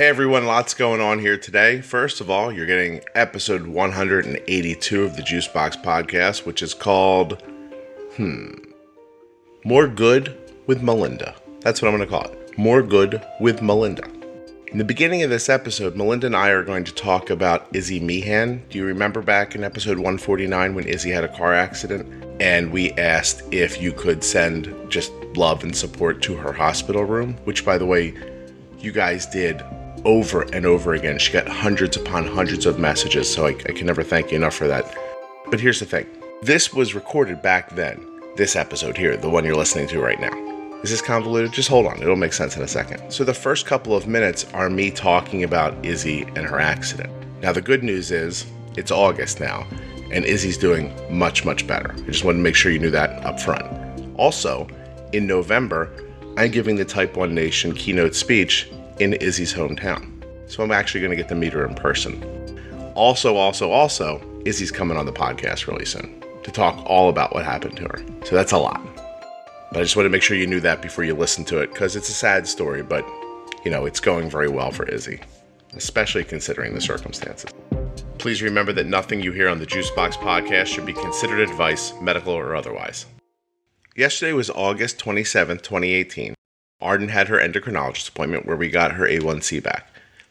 Hey everyone, lots going on here today. First of all, you're getting episode 182 of the Juicebox podcast, which is called, hmm, More Good with Melinda. That's what I'm going to call it. More Good with Melinda. In the beginning of this episode, Melinda and I are going to talk about Izzy Meehan. Do you remember back in episode 149 when Izzy had a car accident? And we asked if you could send just love and support to her hospital room, which, by the way, you guys did over and over again. She got hundreds upon hundreds of messages, so I, I can never thank you enough for that. But here's the thing this was recorded back then, this episode here, the one you're listening to right now. Is this convoluted? Just hold on, it'll make sense in a second. So, the first couple of minutes are me talking about Izzy and her accident. Now, the good news is it's August now, and Izzy's doing much, much better. I just wanted to make sure you knew that up front. Also, in November, I'm giving the Type 1 Nation keynote speech in Izzy's hometown. So, I'm actually going to get to meet her in person. Also, also, also, Izzy's coming on the podcast really soon to talk all about what happened to her. So, that's a lot. But I just want to make sure you knew that before you listen to it because it's a sad story, but you know, it's going very well for Izzy, especially considering the circumstances. Please remember that nothing you hear on the Juicebox podcast should be considered advice, medical or otherwise. Yesterday was August 27th, 2018. Arden had her endocrinologist appointment where we got her A1C back.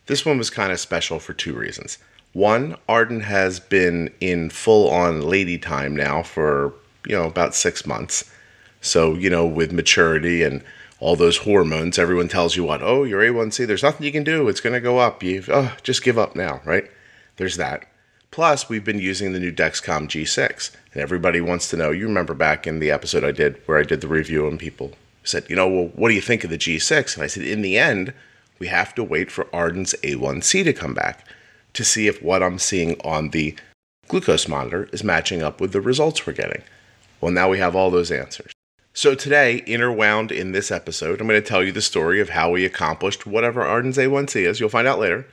This one was kind of special for two reasons. One, Arden has been in full on lady time now for, you know, about six months. So, you know, with maturity and all those hormones, everyone tells you what, oh, your A1C, there's nothing you can do. It's going to go up. You, oh, just give up now, right? There's that. Plus, we've been using the new Dexcom G6, and everybody wants to know. You remember back in the episode I did where I did the review, and people said, you know, well, what do you think of the G6? And I said, in the end, we have to wait for Arden's A1C to come back to see if what I'm seeing on the glucose monitor is matching up with the results we're getting. Well, now we have all those answers. So, today, interwound in this episode, I'm going to tell you the story of how we accomplished whatever Arden's A1C is. You'll find out later,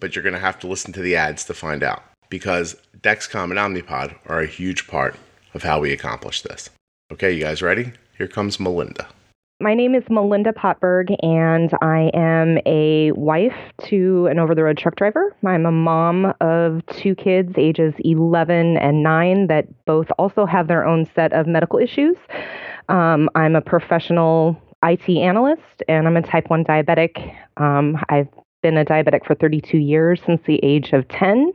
but you're going to have to listen to the ads to find out because Dexcom and Omnipod are a huge part of how we accomplished this. Okay, you guys ready? Here comes Melinda. My name is Melinda Potberg, and I am a wife to an over the road truck driver. I'm a mom of two kids, ages 11 and 9, that both also have their own set of medical issues. Um, I'm a professional IT analyst and I'm a type 1 diabetic. Um, I've been a diabetic for 32 years since the age of 10.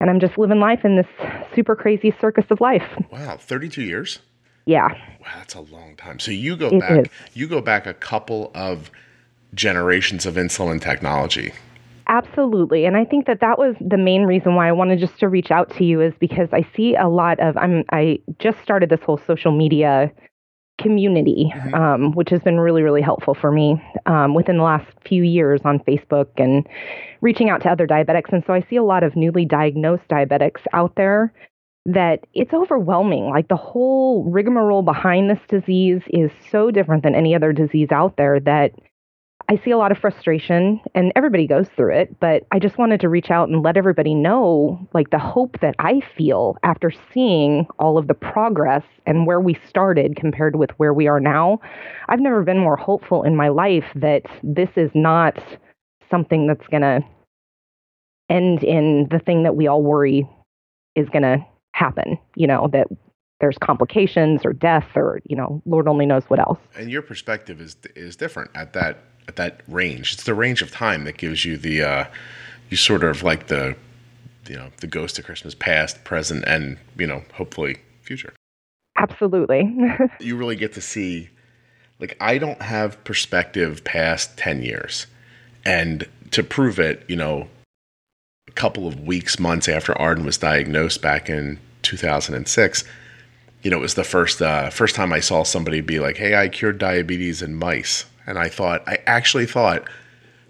And I'm just living life in this super crazy circus of life. Wow, 32 years? Yeah. Wow, that's a long time. So you go it back is. you go back a couple of generations of insulin technology. Absolutely. And I think that that was the main reason why I wanted just to reach out to you is because I see a lot of I'm I just started this whole social media community, mm-hmm. um, which has been really, really helpful for me um, within the last few years on Facebook and reaching out to other diabetics. And so I see a lot of newly diagnosed diabetics out there that it's overwhelming. Like the whole rigmarole behind this disease is so different than any other disease out there that I see a lot of frustration and everybody goes through it, but I just wanted to reach out and let everybody know like the hope that I feel after seeing all of the progress and where we started compared with where we are now. I've never been more hopeful in my life that this is not something that's going to end in the thing that we all worry is going to happen, you know, that there's complications or death or, you know, Lord only knows what else. And your perspective is is different at that at that range. It's the range of time that gives you the uh, you sort of like the you know the ghost of Christmas past, present, and you know hopefully future. Absolutely. you really get to see like I don't have perspective past 10 years. And to prove it, you know, a couple of weeks, months after Arden was diagnosed back in 2006, you know, it was the first uh, first time I saw somebody be like, "Hey, I cured diabetes in mice." And I thought, I actually thought,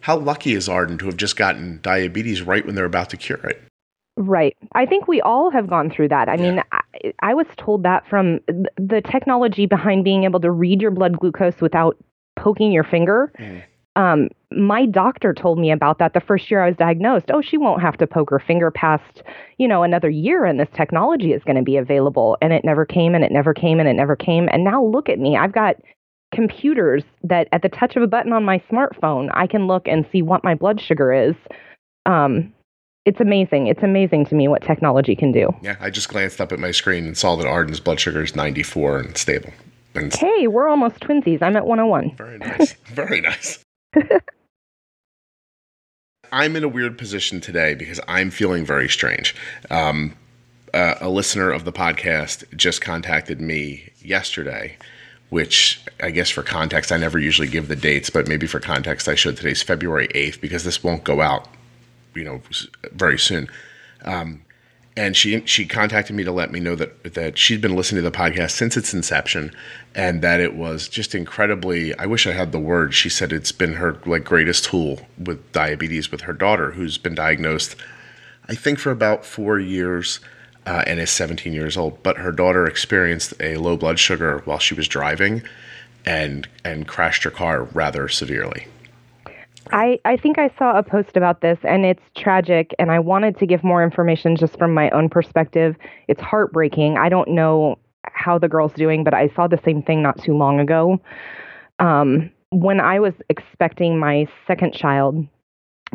how lucky is Arden to have just gotten diabetes right when they're about to cure it? Right. I think we all have gone through that. I yeah. mean, I, I, was told that from the technology behind being able to read your blood glucose without poking your finger. Mm. Um, my doctor told me about that the first year I was diagnosed. Oh, she won't have to poke her finger past, you know, another year and this technology is going to be available. And it never came and it never came and it never came. And now look at me. I've got computers that at the touch of a button on my smartphone, I can look and see what my blood sugar is. Um, it's amazing. It's amazing to me what technology can do. Yeah, I just glanced up at my screen and saw that Arden's blood sugar is 94 and stable. And hey, we're almost twinsies. I'm at 101. Very nice. Very nice. I'm in a weird position today because I'm feeling very strange. Um, uh, a listener of the podcast just contacted me yesterday, which I guess for context, I never usually give the dates, but maybe for context, I should. Today's February 8th because this won't go out, you know, very soon. Um, and she she contacted me to let me know that that she'd been listening to the podcast since its inception and that it was just incredibly I wish I had the word she said it's been her like greatest tool with diabetes with her daughter who's been diagnosed I think for about 4 years uh, and is 17 years old. But her daughter experienced a low blood sugar while she was driving and and crashed her car rather severely I, I think I saw a post about this and it's tragic and I wanted to give more information just from my own perspective. It's heartbreaking. I don't know how the girl's doing, but I saw the same thing not too long ago. Um, when I was expecting my second child,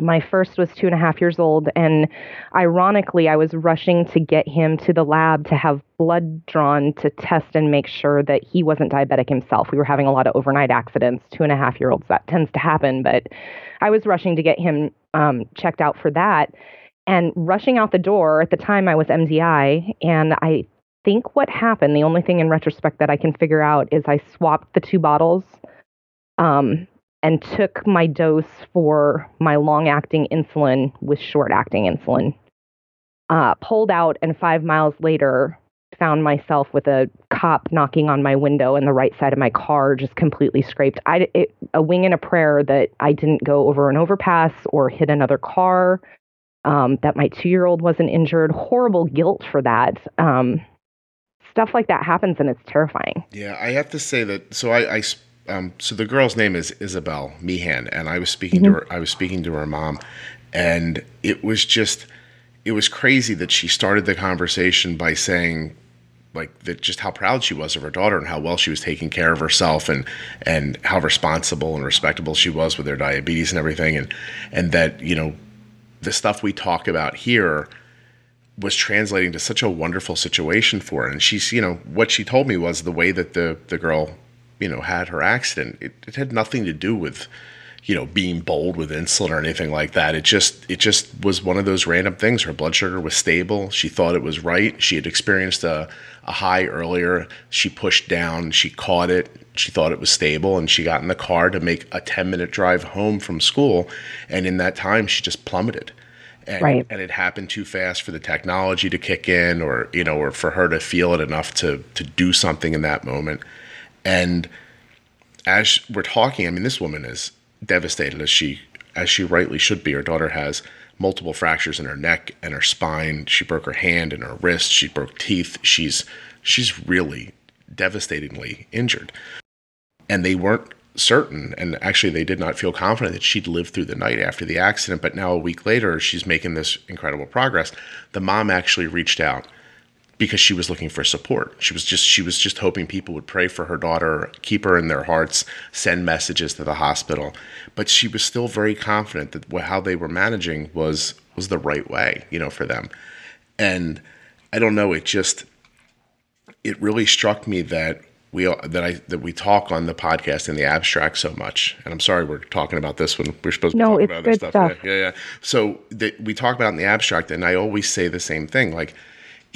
my first was two and a half years old, and ironically, I was rushing to get him to the lab to have blood drawn to test and make sure that he wasn't diabetic himself. We were having a lot of overnight accidents, two and a half year olds, that tends to happen, but I was rushing to get him um, checked out for that. And rushing out the door, at the time I was MDI, and I think what happened, the only thing in retrospect that I can figure out is I swapped the two bottles. Um, and took my dose for my long acting insulin with short acting insulin. Uh, pulled out, and five miles later, found myself with a cop knocking on my window and the right side of my car just completely scraped. I, it, a wing and a prayer that I didn't go over an overpass or hit another car, um, that my two year old wasn't injured. Horrible guilt for that. Um, stuff like that happens and it's terrifying. Yeah, I have to say that. So I, I um, so the girl's name is Isabel Meehan, and I was speaking mm-hmm. to her. I was speaking to her mom, and it was just, it was crazy that she started the conversation by saying, like that, just how proud she was of her daughter and how well she was taking care of herself, and and how responsible and respectable she was with her diabetes and everything, and and that you know, the stuff we talk about here was translating to such a wonderful situation for her. And she's, you know, what she told me was the way that the the girl you know had her accident it, it had nothing to do with you know being bold with insulin or anything like that. It just it just was one of those random things. Her blood sugar was stable. She thought it was right. She had experienced a, a high earlier. She pushed down. She caught it. She thought it was stable and she got in the car to make a 10 minute drive home from school and in that time she just plummeted. And, right. and it happened too fast for the technology to kick in or you know or for her to feel it enough to to do something in that moment and as we're talking, I mean, this woman is devastated as she as she rightly should be. Her daughter has multiple fractures in her neck and her spine. She broke her hand and her wrist. She broke teeth. She's she's really devastatingly injured. And they weren't certain, and actually they did not feel confident that she'd live through the night after the accident. But now a week later, she's making this incredible progress. The mom actually reached out because she was looking for support. She was just she was just hoping people would pray for her daughter, keep her in their hearts, send messages to the hospital. But she was still very confident that how they were managing was was the right way, you know, for them. And I don't know, it just it really struck me that we that I that we talk on the podcast in the abstract so much. And I'm sorry we're talking about this when we're supposed to no, talk about other stuff. stuff. Yeah, yeah, yeah. So that we talk about in the abstract, and I always say the same thing, like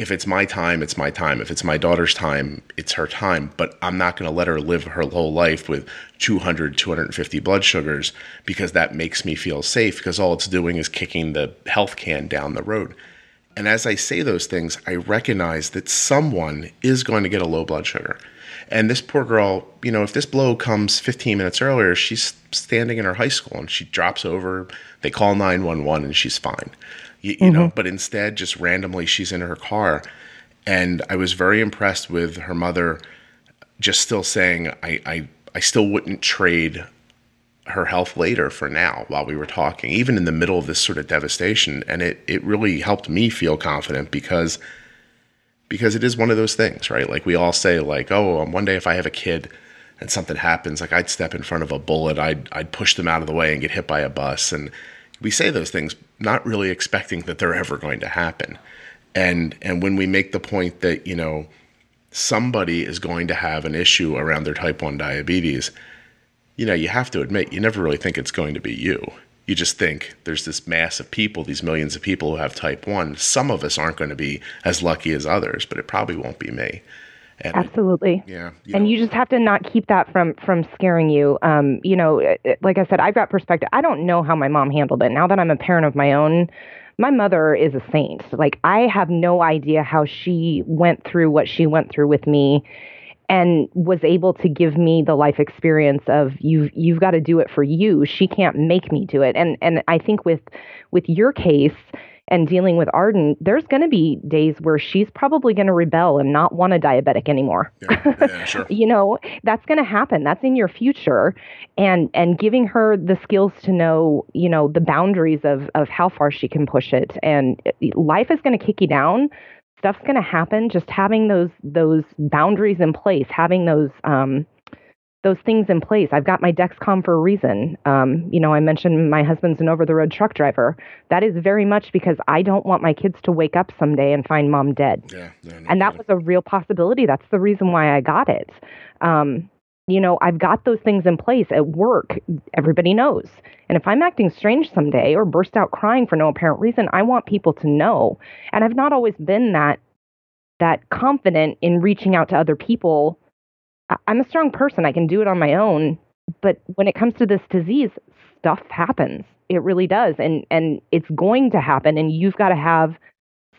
if it's my time, it's my time. If it's my daughter's time, it's her time. But I'm not going to let her live her whole life with 200, 250 blood sugars because that makes me feel safe because all it's doing is kicking the health can down the road. And as I say those things, I recognize that someone is going to get a low blood sugar. And this poor girl, you know, if this blow comes 15 minutes earlier, she's standing in her high school and she drops over, they call 911 and she's fine you, you mm-hmm. know, but instead just randomly she's in her car. And I was very impressed with her mother just still saying, I, I, I still wouldn't trade her health later for now while we were talking, even in the middle of this sort of devastation. And it, it really helped me feel confident because because it is one of those things, right? Like we all say, like, oh, um, one day if I have a kid, and something happens, like I'd step in front of a bullet, I'd I'd push them out of the way and get hit by a bus, and we say those things not really expecting that they're ever going to happen, and and when we make the point that you know somebody is going to have an issue around their type one diabetes, you know you have to admit you never really think it's going to be you. You just think there's this mass of people, these millions of people who have type 1. Some of us aren't going to be as lucky as others, but it probably won't be me. And Absolutely. Yeah. You and know. you just have to not keep that from from scaring you. Um, you know, like I said, I've got perspective. I don't know how my mom handled it. Now that I'm a parent of my own, my mother is a saint. Like I have no idea how she went through what she went through with me and was able to give me the life experience of you've you've got to do it for you. She can't make me do it. And and I think with with your case, and dealing with Arden, there's going to be days where she's probably going to rebel and not want a diabetic anymore. Yeah, yeah, sure. you know, that's going to happen. That's in your future, and and giving her the skills to know, you know, the boundaries of of how far she can push it. And eh, life is going to kick you down. Stuff's going to happen. Just having those those boundaries in place, having those um, those things in place. I've got my Dexcom for a reason. Um, you know, I mentioned my husband's an over the road truck driver. That is very much because I don't want my kids to wake up someday and find mom dead. Yeah, no, no, and that was a real possibility. That's the reason why I got it. Um, you know, I've got those things in place at work. Everybody knows. And if I'm acting strange someday or burst out crying for no apparent reason, I want people to know. And I've not always been that that confident in reaching out to other people I'm a strong person. I can do it on my own. But when it comes to this disease, stuff happens. It really does. And and it's going to happen and you've got to have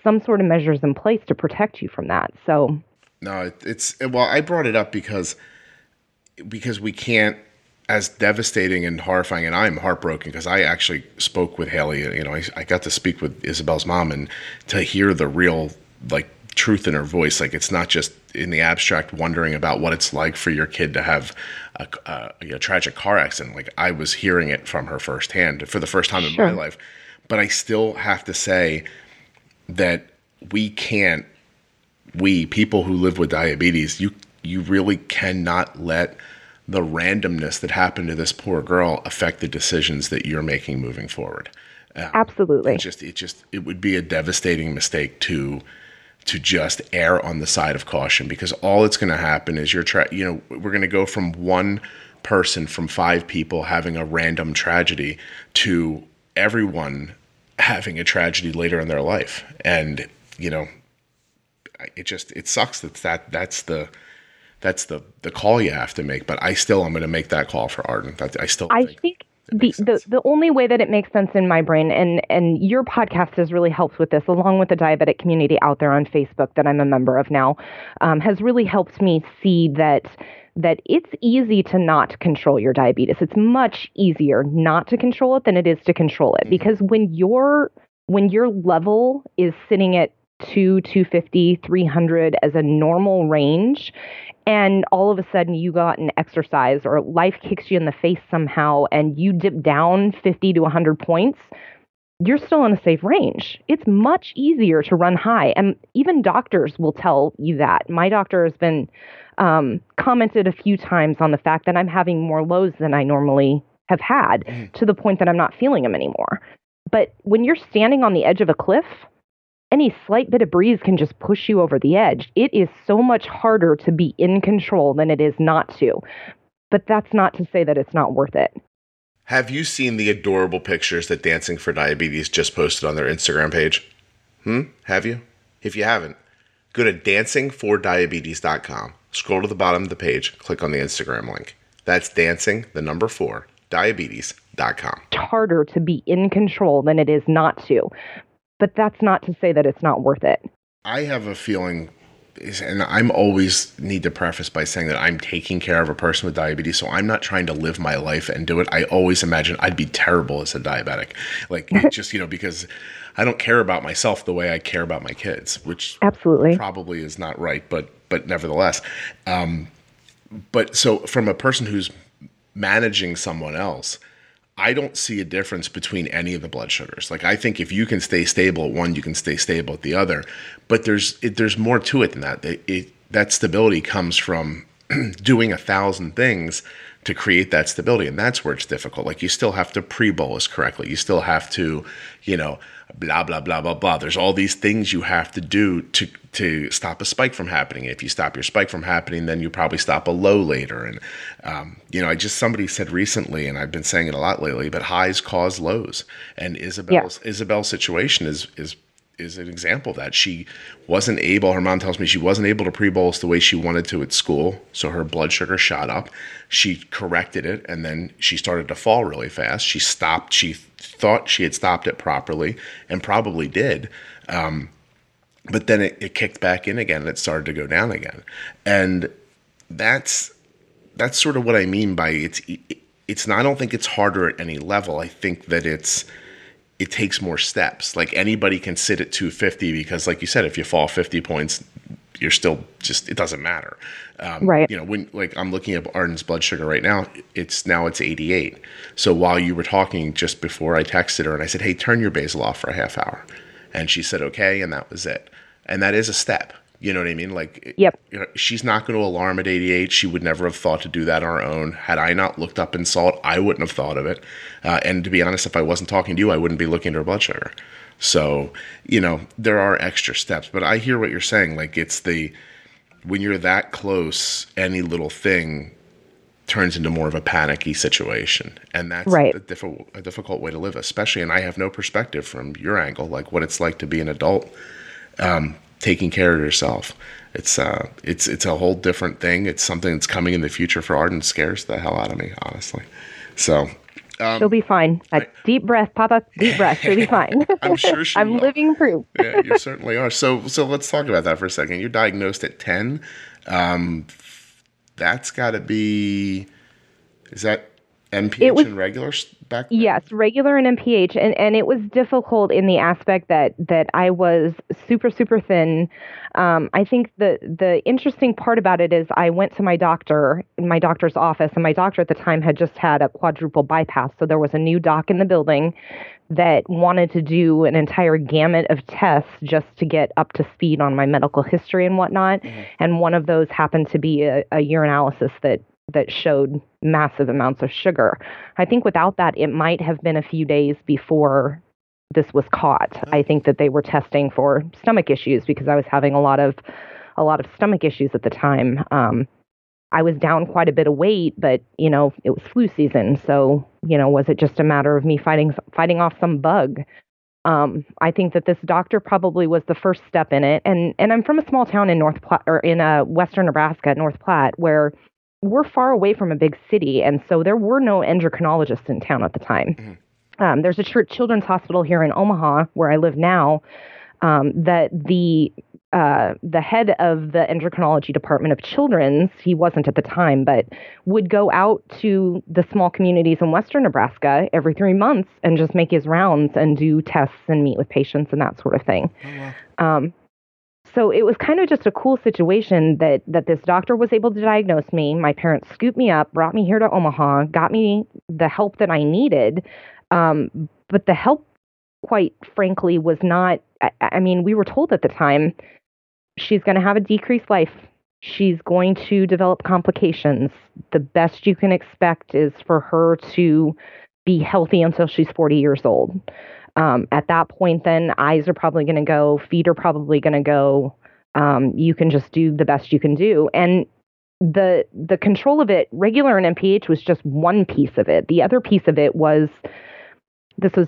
some sort of measures in place to protect you from that. So No, it's well, I brought it up because because we can't as devastating and horrifying, and I'm heartbroken because I actually spoke with Haley. You know, I, I, got to speak with Isabel's mom, and to hear the real like truth in her voice. Like it's not just in the abstract wondering about what it's like for your kid to have a, a, a tragic car accident. Like I was hearing it from her firsthand for the first time sure. in my life. But I still have to say that we can't, we people who live with diabetes, you you really cannot let the randomness that happened to this poor girl affect the decisions that you're making moving forward. Um, Absolutely. It just it just it would be a devastating mistake to to just err on the side of caution because all it's going to happen is you're tra- you know we're going to go from one person from five people having a random tragedy to everyone having a tragedy later in their life and you know it just it sucks that that that's the that's the the call you have to make but i still i'm going to make that call for arden. I still i think, think the, the the only way that it makes sense in my brain and and your podcast has really helped with this along with the diabetic community out there on facebook that i'm a member of now um, has really helped me see that that it's easy to not control your diabetes. It's much easier not to control it than it is to control it mm-hmm. because when your when your level is sitting at 2 250 300 as a normal range. And all of a sudden you got an exercise or life kicks you in the face somehow and you dip down 50 to 100 points you're still in a safe range. It's much easier to run high. And even doctors will tell you that. My doctor has been um, commented a few times on the fact that i'm having more lows than i normally have had mm. to the point that i'm not feeling them anymore. But when you're standing on the edge of a cliff any slight bit of breeze can just push you over the edge. It is so much harder to be in control than it is not to. But that's not to say that it's not worth it. Have you seen the adorable pictures that Dancing for Diabetes just posted on their Instagram page? Hmm? Have you? If you haven't, go to dancingfordiabetes.com. Scroll to the bottom of the page, click on the Instagram link. That's dancing, the number four, diabetes.com. It's harder to be in control than it is not to but that's not to say that it's not worth it. I have a feeling and I'm always need to preface by saying that I'm taking care of a person with diabetes, so I'm not trying to live my life and do it. I always imagine I'd be terrible as a diabetic, like just you know because I don't care about myself the way I care about my kids, which absolutely probably is not right, but but nevertheless, um, but so from a person who's managing someone else, I don't see a difference between any of the blood sugars. Like I think if you can stay stable at one, you can stay stable at the other. But there's it, there's more to it than that. It, it, that stability comes from doing a thousand things to create that stability. And that's where it's difficult. Like you still have to pre bolus correctly. You still have to, you know, blah, blah, blah, blah, blah. There's all these things you have to do to, to stop a spike from happening. If you stop your spike from happening, then you probably stop a low later. And, um, you know, I just, somebody said recently, and I've been saying it a lot lately, but highs cause lows. And Isabel's, yeah. Isabel's situation is, is is an example of that. She wasn't able, her mom tells me she wasn't able to pre bolus the way she wanted to at school. So her blood sugar shot up. She corrected it and then she started to fall really fast. She stopped, she thought she had stopped it properly and probably did. Um, but then it, it kicked back in again and it started to go down again. And that's that's sort of what I mean by it's it's not I don't think it's harder at any level. I think that it's it takes more steps. Like anybody can sit at 250 because, like you said, if you fall 50 points, you're still just it doesn't matter. Um, right. You know, when like I'm looking at Arden's blood sugar right now, it's now it's 88. So while you were talking just before I texted her and I said, "Hey, turn your basal off for a half hour," and she said, "Okay," and that was it. And that is a step. You know what I mean? Like, yep. You know, she's not going to alarm at 88. She would never have thought to do that on her own. Had I not looked up and saw it, I wouldn't have thought of it. Uh, and to be honest, if I wasn't talking to you, I wouldn't be looking at her blood sugar. So, you know, there are extra steps. But I hear what you're saying. Like, it's the when you're that close, any little thing turns into more of a panicky situation and that's right. a, difficult, a difficult way to live especially and i have no perspective from your angle like what it's like to be an adult um, taking care of yourself. It's uh, it's it's a whole different thing. It's something that's coming in the future for Arden. Scares the hell out of me, honestly. So um, she'll be fine. A I, deep breath, Papa. Deep breath. She'll be fine. I'm sure she. I'm will. living proof. yeah, you certainly are. So so let's talk about that for a second. You're diagnosed at ten. Um, that's got to be. Is that NPH was, and regular back then? Yes, regular and NPH, and and it was difficult in the aspect that that I was super super thin. Um, I think the the interesting part about it is I went to my doctor, my doctor's office, and my doctor at the time had just had a quadruple bypass, so there was a new doc in the building that wanted to do an entire gamut of tests just to get up to speed on my medical history and whatnot. Mm-hmm. And one of those happened to be a, a urinalysis that that showed massive amounts of sugar. I think without that, it might have been a few days before this was caught. I think that they were testing for stomach issues because I was having a lot of a lot of stomach issues at the time. Um, I was down quite a bit of weight, but you know it was flu season, so you know was it just a matter of me fighting fighting off some bug? Um, I think that this doctor probably was the first step in it, and and I'm from a small town in North Platte or in uh, western Nebraska, North Platte, where we're far away from a big city, and so there were no endocrinologists in town at the time. Mm-hmm. Um, there's a ch- children's hospital here in Omaha, where I live now, um, that the uh, the head of the endocrinology department of children's, he wasn't at the time, but would go out to the small communities in western Nebraska every three months and just make his rounds and do tests and meet with patients and that sort of thing. Oh, wow. um, so it was kind of just a cool situation that that this doctor was able to diagnose me. My parents scooped me up, brought me here to Omaha, got me the help that I needed. Um, but the help, quite frankly, was not. I, I mean, we were told at the time she's going to have a decreased life. She's going to develop complications. The best you can expect is for her to be healthy until she's 40 years old. Um, at that point, then eyes are probably going to go, feet are probably going to go. Um, you can just do the best you can do, and the the control of it, regular and NPH, was just one piece of it. The other piece of it was this was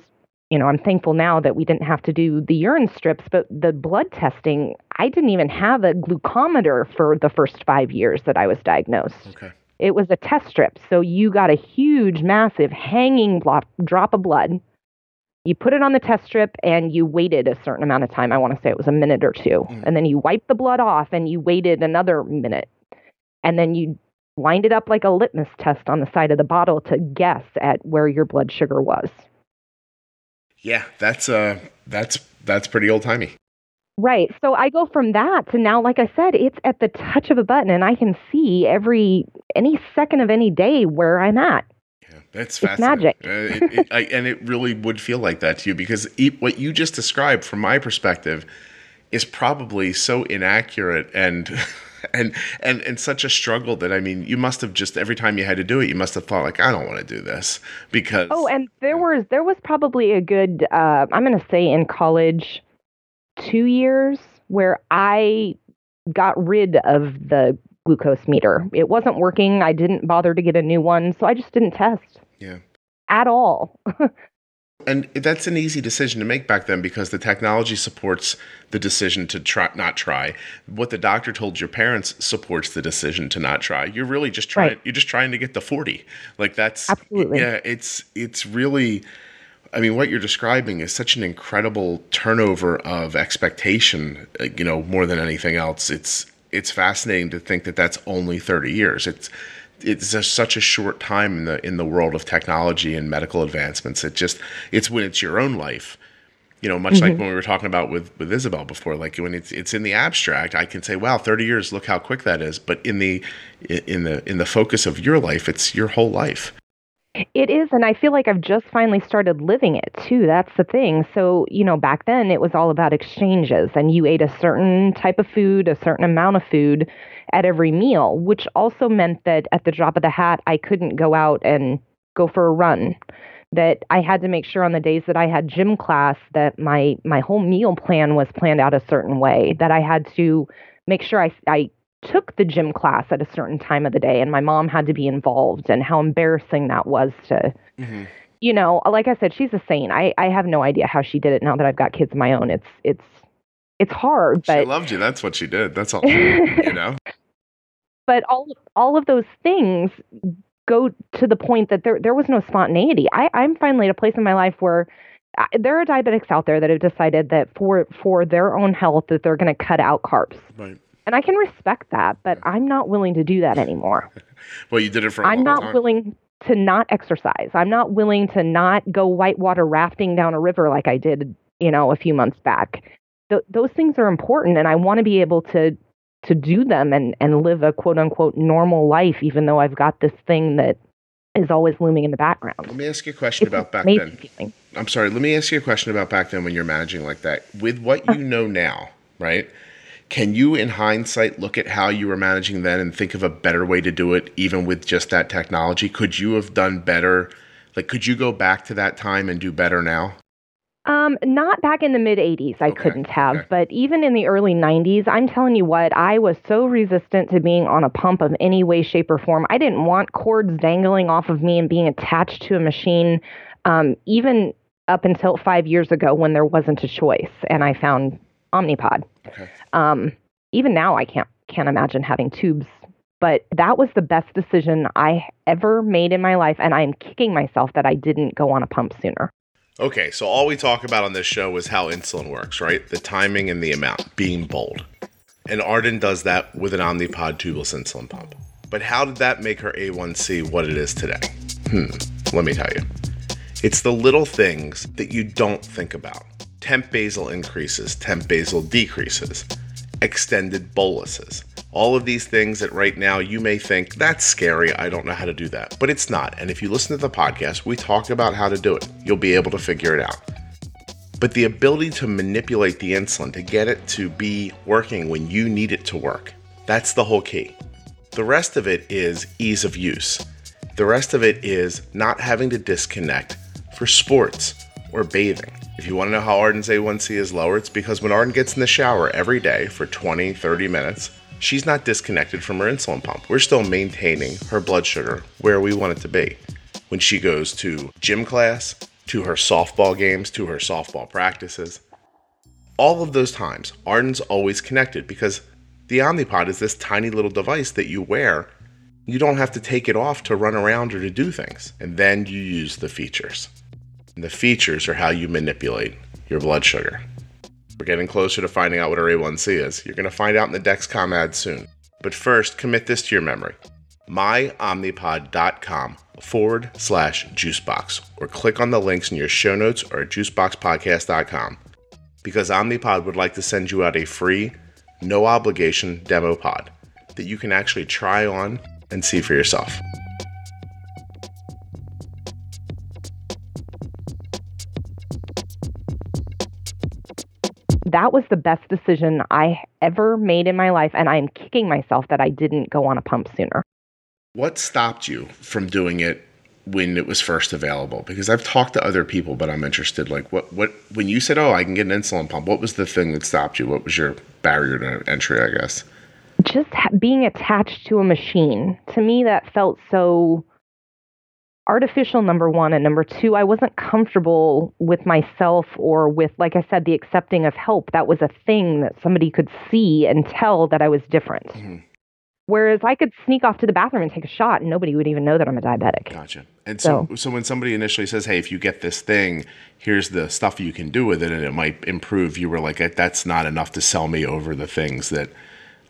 you know, I'm thankful now that we didn't have to do the urine strips, but the blood testing, I didn't even have a glucometer for the first five years that I was diagnosed. Okay. It was a test strip. So you got a huge, massive hanging drop of blood you put it on the test strip and you waited a certain amount of time. I want to say it was a minute or 2 mm. And then you wiped the blood off and you waited another minute. And then you lined it up like a litmus test on the side of the bottle to guess at where your blood sugar was. Yeah, that's uh that's that's pretty old timey. Right. So I go from that to now, like I said, it's at the touch of a button and I can see every any second of any day where I'm at. That's fascinating. It's magic. uh, it, it, I, and it really would feel like that to you because what you just described, from my perspective, is probably so inaccurate and and and and such a struggle that I mean, you must have just every time you had to do it, you must have thought like, I don't want to do this because. Oh, and there was there was probably a good uh, I'm going to say in college, two years where I got rid of the glucose meter. It wasn't working. I didn't bother to get a new one, so I just didn't test. Yeah. At all. and that's an easy decision to make back then because the technology supports the decision to try not try. What the doctor told your parents supports the decision to not try. You're really just trying right. you're just trying to get the 40. Like that's Absolutely. Yeah, it's it's really I mean, what you're describing is such an incredible turnover of expectation. Uh, you know, more than anything else, it's it's fascinating to think that that's only 30 years. It's it's a, such a short time in the in the world of technology and medical advancements. It just it's when it's your own life. You know, much mm-hmm. like when we were talking about with with Isabel before, like when it's it's in the abstract, I can say, "Wow, 30 years, look how quick that is." But in the in the in the focus of your life, it's your whole life. It is, and I feel like I've just finally started living it too. That's the thing. So, you know, back then it was all about exchanges, and you ate a certain type of food, a certain amount of food at every meal, which also meant that at the drop of the hat, I couldn't go out and go for a run. That I had to make sure on the days that I had gym class that my my whole meal plan was planned out a certain way. That I had to make sure I I took the gym class at a certain time of the day and my mom had to be involved and how embarrassing that was to mm-hmm. you know like i said she's a saint. I, I have no idea how she did it. Now that i've got kids of my own it's it's it's hard but she loved you. That's what she did. That's all you know? But all all of those things go to the point that there there was no spontaneity. I i'm finally at a place in my life where I, there are diabetics out there that have decided that for for their own health that they're going to cut out carbs. Right and I can respect that, but mm-hmm. I'm not willing to do that anymore. well, you did it for. I'm not time. willing to not exercise. I'm not willing to not go whitewater rafting down a river like I did, you know, a few months back. Th- those things are important, and I want to be able to to do them and and live a quote unquote normal life, even though I've got this thing that is always looming in the background. Let me ask you a question it's about back then. Feeling. I'm sorry. Let me ask you a question about back then when you're managing like that. With what uh. you know now, right? Can you, in hindsight, look at how you were managing then and think of a better way to do it, even with just that technology? Could you have done better? Like, could you go back to that time and do better now? Um, not back in the mid 80s, I okay. couldn't have, okay. but even in the early 90s, I'm telling you what, I was so resistant to being on a pump of any way, shape, or form. I didn't want cords dangling off of me and being attached to a machine, um, even up until five years ago when there wasn't a choice and I found Omnipod. Okay. Um, even now, I can't can't imagine having tubes. But that was the best decision I ever made in my life, and I'm kicking myself that I didn't go on a pump sooner. Okay, so all we talk about on this show is how insulin works, right? The timing and the amount, being bold. And Arden does that with an Omnipod tubeless insulin pump. But how did that make her A1C what it is today? Hmm, let me tell you. It's the little things that you don't think about temp basal increases, temp basal decreases, extended boluses. All of these things that right now you may think, that's scary, I don't know how to do that. But it's not. And if you listen to the podcast, we talk about how to do it. You'll be able to figure it out. But the ability to manipulate the insulin, to get it to be working when you need it to work, that's the whole key. The rest of it is ease of use. The rest of it is not having to disconnect for sports or bathing. If you want to know how Arden's A1C is lower, it's because when Arden gets in the shower every day for 20, 30 minutes, she's not disconnected from her insulin pump. We're still maintaining her blood sugar where we want it to be. When she goes to gym class, to her softball games, to her softball practices, all of those times, Arden's always connected because the Omnipod is this tiny little device that you wear. You don't have to take it off to run around or to do things. And then you use the features. The features are how you manipulate your blood sugar. We're getting closer to finding out what our A1C is. You're going to find out in the Dexcom ad soon. But first, commit this to your memory myomnipod.com forward slash juicebox, or click on the links in your show notes or juiceboxpodcast.com because Omnipod would like to send you out a free, no obligation demo pod that you can actually try on and see for yourself. That was the best decision I ever made in my life. And I'm kicking myself that I didn't go on a pump sooner. What stopped you from doing it when it was first available? Because I've talked to other people, but I'm interested. Like, what, what, when you said, "Oh, I can get an insulin pump," what was the thing that stopped you? What was your barrier to entry? I guess just ha- being attached to a machine. To me, that felt so artificial number one and number two i wasn't comfortable with myself or with like i said the accepting of help. That was a thing that somebody could see and tell that i was different. Mm-hmm. whereas i could sneak off to the bathroom and take a shot and nobody would even know that i'm a diabetic. Gotcha. And so so, so when somebody initially says hey if you get this thing here's the stuff you can do with it and it might improve you were like that's not enough to sell me over the things that,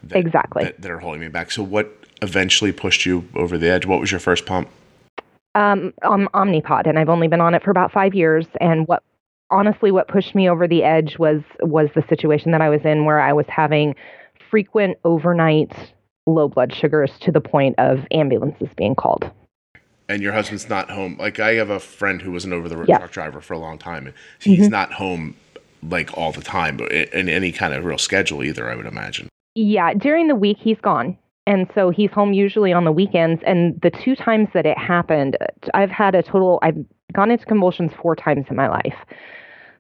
that exactly. that, that are holding me back. So what eventually pushed you over the edge? What was your first pump um, um, Omnipod, and I've only been on it for about five years. And what honestly, what pushed me over the edge was was the situation that I was in, where I was having frequent overnight low blood sugars to the point of ambulances being called. And your husband's not home. Like I have a friend who was an over the road truck driver for a long time, and he's mm-hmm. not home like all the time, but in any kind of real schedule either. I would imagine. Yeah, during the week he's gone. And so he's home usually on the weekends. And the two times that it happened, I've had a total, I've gone into convulsions four times in my life.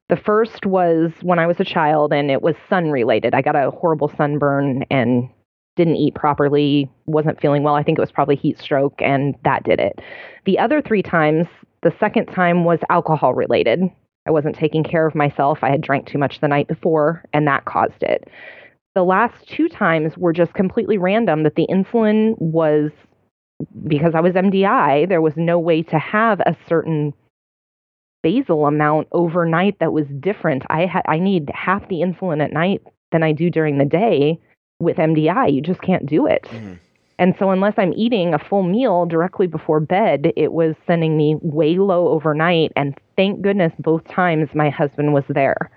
The first was when I was a child and it was sun related. I got a horrible sunburn and didn't eat properly, wasn't feeling well. I think it was probably heat stroke, and that did it. The other three times, the second time was alcohol related. I wasn't taking care of myself. I had drank too much the night before, and that caused it the last two times were just completely random that the insulin was because I was MDI, there was no way to have a certain basal amount overnight that was different. I had I need half the insulin at night than I do during the day with MDI. You just can't do it. Mm-hmm. And so unless I'm eating a full meal directly before bed, it was sending me way low overnight and thank goodness both times my husband was there.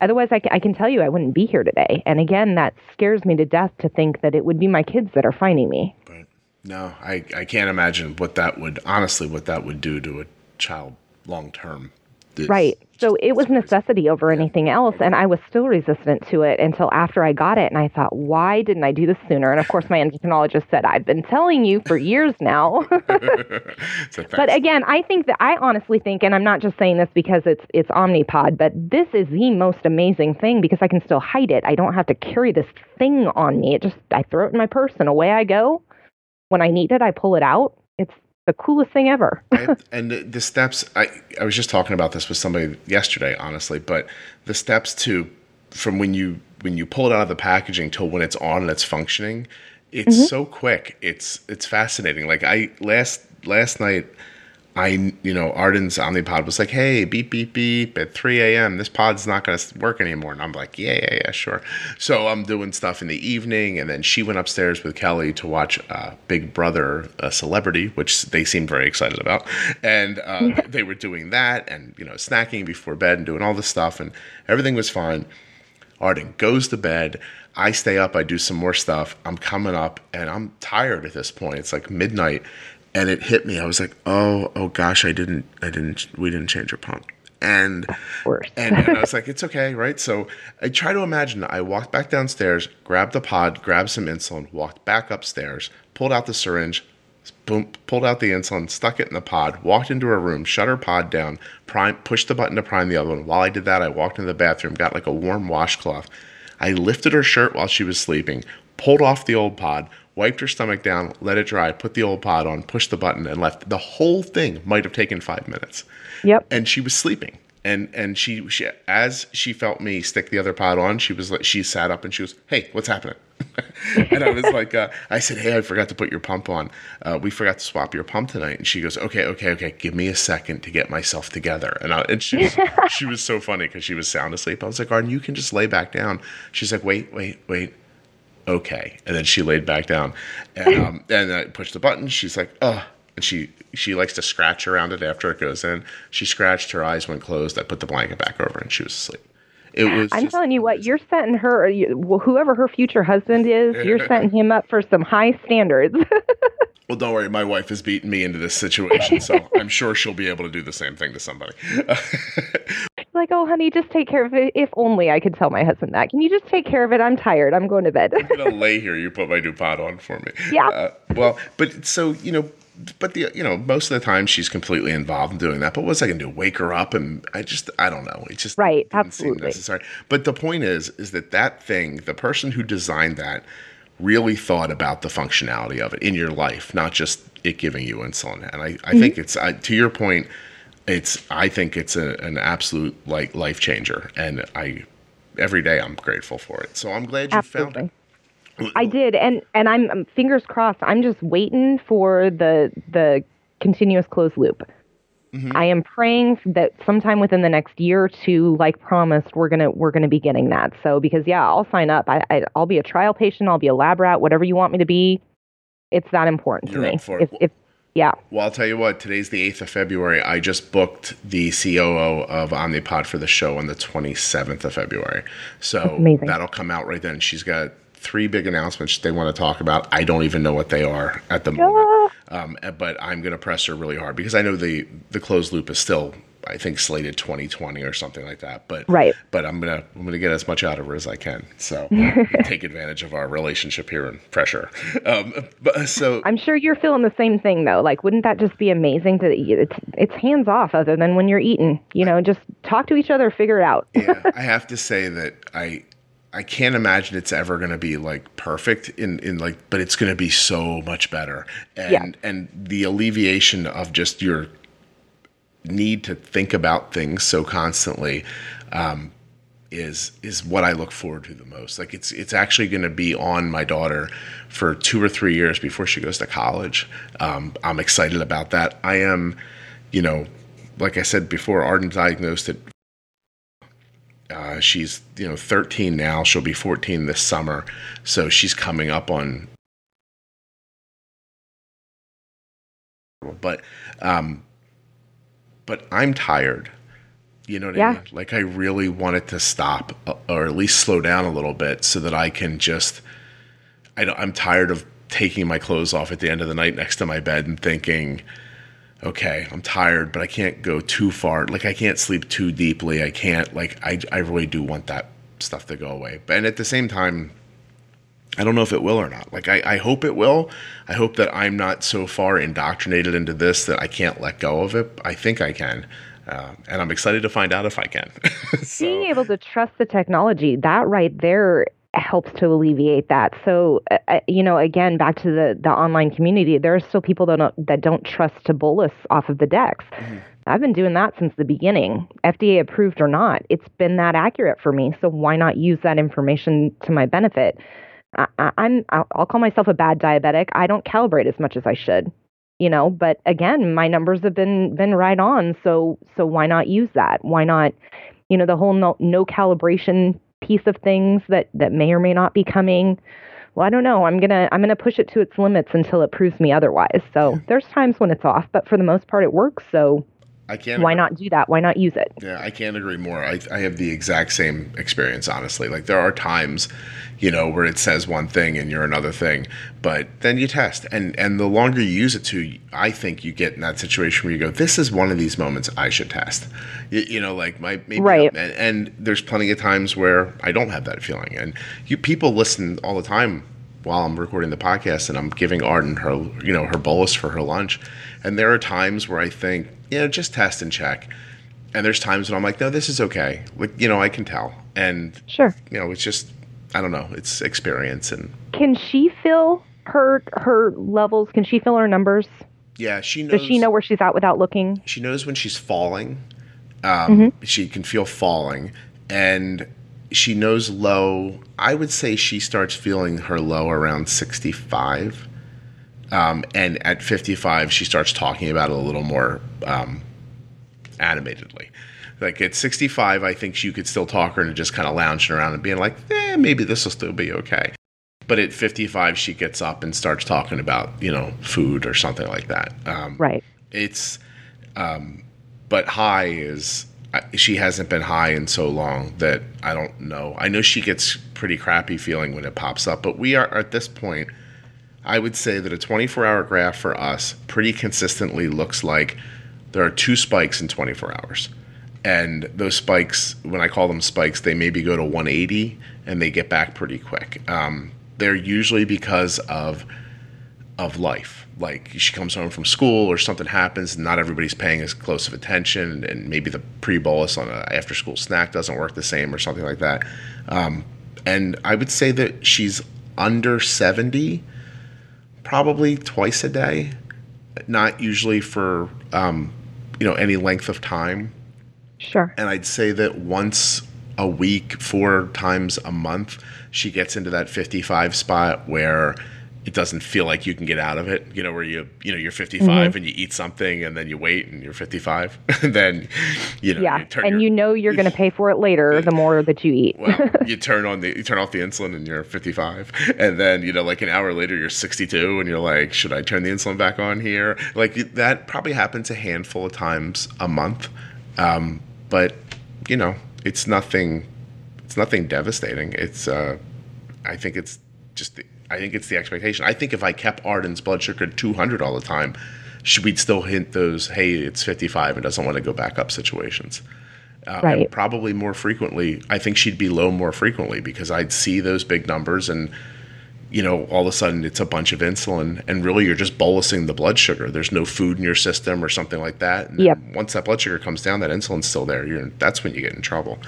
Otherwise, I, I can tell you I wouldn't be here today. And again, that scares me to death to think that it would be my kids that are finding me. Right. No, I, I can't imagine what that would, honestly, what that would do to a child long term. Right. So it was necessity over anything else. And I was still resistant to it until after I got it. And I thought, why didn't I do this sooner? And of course, my endocrinologist said, I've been telling you for years now. but again, I think that I honestly think, and I'm not just saying this because it's, it's Omnipod, but this is the most amazing thing because I can still hide it. I don't have to carry this thing on me. It just, I throw it in my purse and away I go. When I need it, I pull it out. It's the coolest thing ever. and the steps, I, I was just talking about this with somebody yesterday, honestly, but the steps to from when you when you pull it out of the packaging till when it's on and it's functioning, it's mm-hmm. so quick. It's it's fascinating. Like I last last night I, you know, Arden's Omnipod was like, hey, beep, beep, beep at 3 a.m. This pod's not going to work anymore. And I'm like, yeah, yeah, yeah, sure. So I'm doing stuff in the evening. And then she went upstairs with Kelly to watch uh, Big Brother a Celebrity, which they seemed very excited about. And uh, they were doing that and, you know, snacking before bed and doing all this stuff. And everything was fine. Arden goes to bed. I stay up. I do some more stuff. I'm coming up and I'm tired at this point. It's like midnight and it hit me. I was like, oh, oh gosh, I didn't, I didn't, we didn't change your pump. And, and, and I was like, it's okay, right? So I try to imagine I walked back downstairs, grabbed the pod, grabbed some insulin, walked back upstairs, pulled out the syringe, boom, pulled out the insulin, stuck it in the pod, walked into her room, shut her pod down, prime, pushed the button to prime the other one. While I did that, I walked into the bathroom, got like a warm washcloth. I lifted her shirt while she was sleeping, pulled off the old pod, wiped her stomach down, let it dry, put the old pod on, pushed the button, and left. The whole thing might have taken five minutes. Yep. And she was sleeping. And and she, she as she felt me stick the other pod on, she was like she sat up and she was, Hey, what's happening? and I was like, uh, I said, Hey, I forgot to put your pump on. Uh, we forgot to swap your pump tonight. And she goes, Okay, okay, okay, give me a second to get myself together. And I, and she was, she was so funny because she was sound asleep. I was like, Arden, you can just lay back down. She's like, Wait, wait, wait okay. And then she laid back down, and um, and I pushed the button. She's like, oh, and she she likes to scratch around it after it goes in. She scratched, her eyes went closed. I put the blanket back over, and she was asleep. It was. I'm telling you what, you're setting her, whoever her future husband is, you're setting him up for some high standards. well, don't worry, my wife has beaten me into this situation, so I'm sure she'll be able to do the same thing to somebody. Like, oh, honey, just take care of it. If only I could tell my husband that. Can you just take care of it? I'm tired. I'm going to bed. I'm gonna lay here. You put my new pot on for me. Yeah. Uh, well, but so you know, but the you know most of the time she's completely involved in doing that. But what's I gonna do? Wake her up? And I just I don't know. It just Right, absolutely. necessary. But the point is, is that that thing, the person who designed that, really thought about the functionality of it in your life, not just it giving you insulin. And I I Mm-hmm. think it's I, to your point. It's I think it's a, an absolute like life changer, and I every day I'm grateful for it. So I'm glad you found Absolutely. it. I did, and and I'm um, fingers crossed. I'm just waiting for the the continuous closed loop. Mm-hmm. I am praying that sometime within the next year or two, like promised, we're gonna we're gonna be getting that. So because yeah, I'll sign up. I, I I'll be a trial patient. I'll be a lab rat. Whatever you want me to be, it's that important You're to me. up for it. If if yeah, Well, I'll tell you what, today's the 8th of February. I just booked the COO of Omnipod for the show on the 27th of February. So that'll come out right then. She's got three big announcements they want to talk about. I don't even know what they are at the moment. Um, but I'm going to press her really hard because I know the, the closed loop is still, I think, slated 2020 or something like that. But Right. But I'm gonna I'm gonna get as much out of her as I can. So take advantage of our relationship here and pressure. Um, but so I'm sure you're feeling the same thing though. Like, wouldn't that just be amazing? To it's it's hands off, other than when you're eating. You know, just talk to each other, figure it out. yeah, I have to say that I I can't imagine it's ever going to be like perfect in in like but it's going to be so much better. And Yeah. and the alleviation of just your need to think about things so constantly um is is what I look forward to the most. Like it's it's actually going to be on my daughter for 2 or 3 years before she goes to college. Um I'm excited about that. I am you know, like I said before, Arden diagnosed it uh, she's you know 13 now. She'll be 14 this summer, so she's coming up on. But, um, but I'm tired. You know what I mean? Like I really want it to stop, uh, or at least slow down a little bit, so that I can just. I don't, I'm tired of taking my clothes off at the end of the night next to my bed and thinking, okay, I'm tired, but I can't go too far. Like I can't sleep too deeply. I can't like I I really do want that stuff to go away. But and at the same time, I don't know if it will or not. Like I, I hope it will. I hope that I'm not so far indoctrinated into this that I can't let go of it. I think I can. Uh, and I'm excited to find out if I can. so, being able to trust the technology that right there helps to alleviate that so uh, uh, you know again back to the the online community there are still people that don't that don't trust to bolus off of the Dex i've been doing that since the beginning fda approved or not it's been that accurate for me so why not use that information to my benefit I, I, i'm I'll, I'll call myself a bad diabetic. I don't calibrate as much as i should you know but again my numbers have been been right on. So so why not use that? Why not you know the whole no, no calibration piece of things that that may or may not be coming? Well i don't know. I'm gonna i'm gonna push it to its limits until it proves me otherwise. So there's times when it's off but for the most part it works. So I can't. why not do that why not use it Yeah, I can't agree more. I, I have the exact same experience, honestly. Like, there are times, you know, where it says one thing and you're another thing, but then you test. And, and the longer you use it to, I think you get in that situation where you go, this is one of these moments I should test. You, you know, like, my, maybe, Right. And, and there's plenty of times where I don't have that feeling. And you people listen all the time while I'm recording the podcast and I'm giving Arden her, you know, her bolus for her lunch. And there are times where I think, you know, just test and check. And there's times when I'm like, no, this is okay. Like, you know, I can tell. And, sure you know, it's just, I don't know, it's experience. And can she feel her her levels can she feel her numbers yeah, she knows. does she know where she's at without looking she knows when she's falling. Um, She can feel falling, and she knows low. I would say she starts feeling her low around 65. Um, and at 55, she starts talking about it a little more um, animatedly. Like at 65, I think you could still talk her into just kind of lounging around and being like, eh, maybe this will still be okay. But at 55, she gets up and starts talking about, you know, food or something like that. Um, right it's um but high is she hasn't been high in so long that I don't know. I know she gets pretty crappy feeling when it pops up, but we are at this point I would say that a 24-hour graph for us pretty consistently looks like there are two spikes in 24 hours. and those spikes, when I call them spikes, they maybe go to 180 and they get back pretty quick. Um, they're usually because of of life. Like she comes home from school or something happens, and not everybody's paying as close of attention, and maybe the pre bolus on an after school snack doesn't work the same or something like that. Um, and I would say that she's under 70, probably twice a day, not usually for um, you know any length of time. Sure. And I'd say that once a week, four times a month, she gets into that 55 spot where it doesn't feel like you can get out of it. You know, where you you know you're 55 mm-hmm. and you eat something and then you wait and you're 55, and then you know yeah, you and your, you know you're going to pay for it later the more that you eat. well, you turn on the you turn off the insulin and you're 55, and then you know like an hour later you're 62 and you're like, should I turn the insulin back on here? Like that probably happens a handful of times a month, um, but you know it's nothing. It's nothing devastating. It's uh, I think it's just the, I think it's the expectation. I think if I kept Arden's blood sugar at 200 all the time, we'd still hint those, hey, it's 55 and doesn't want to go back up situations. Uh, right. And probably more frequently, I think she'd be low more frequently because I'd see those big numbers and, you know, all of a sudden it's a bunch of insulin and really you're just bolusing the blood sugar. There's no food in your system or something like that. And yep. once that blood sugar comes down, that insulin's still there. You're, that's when you get in trouble.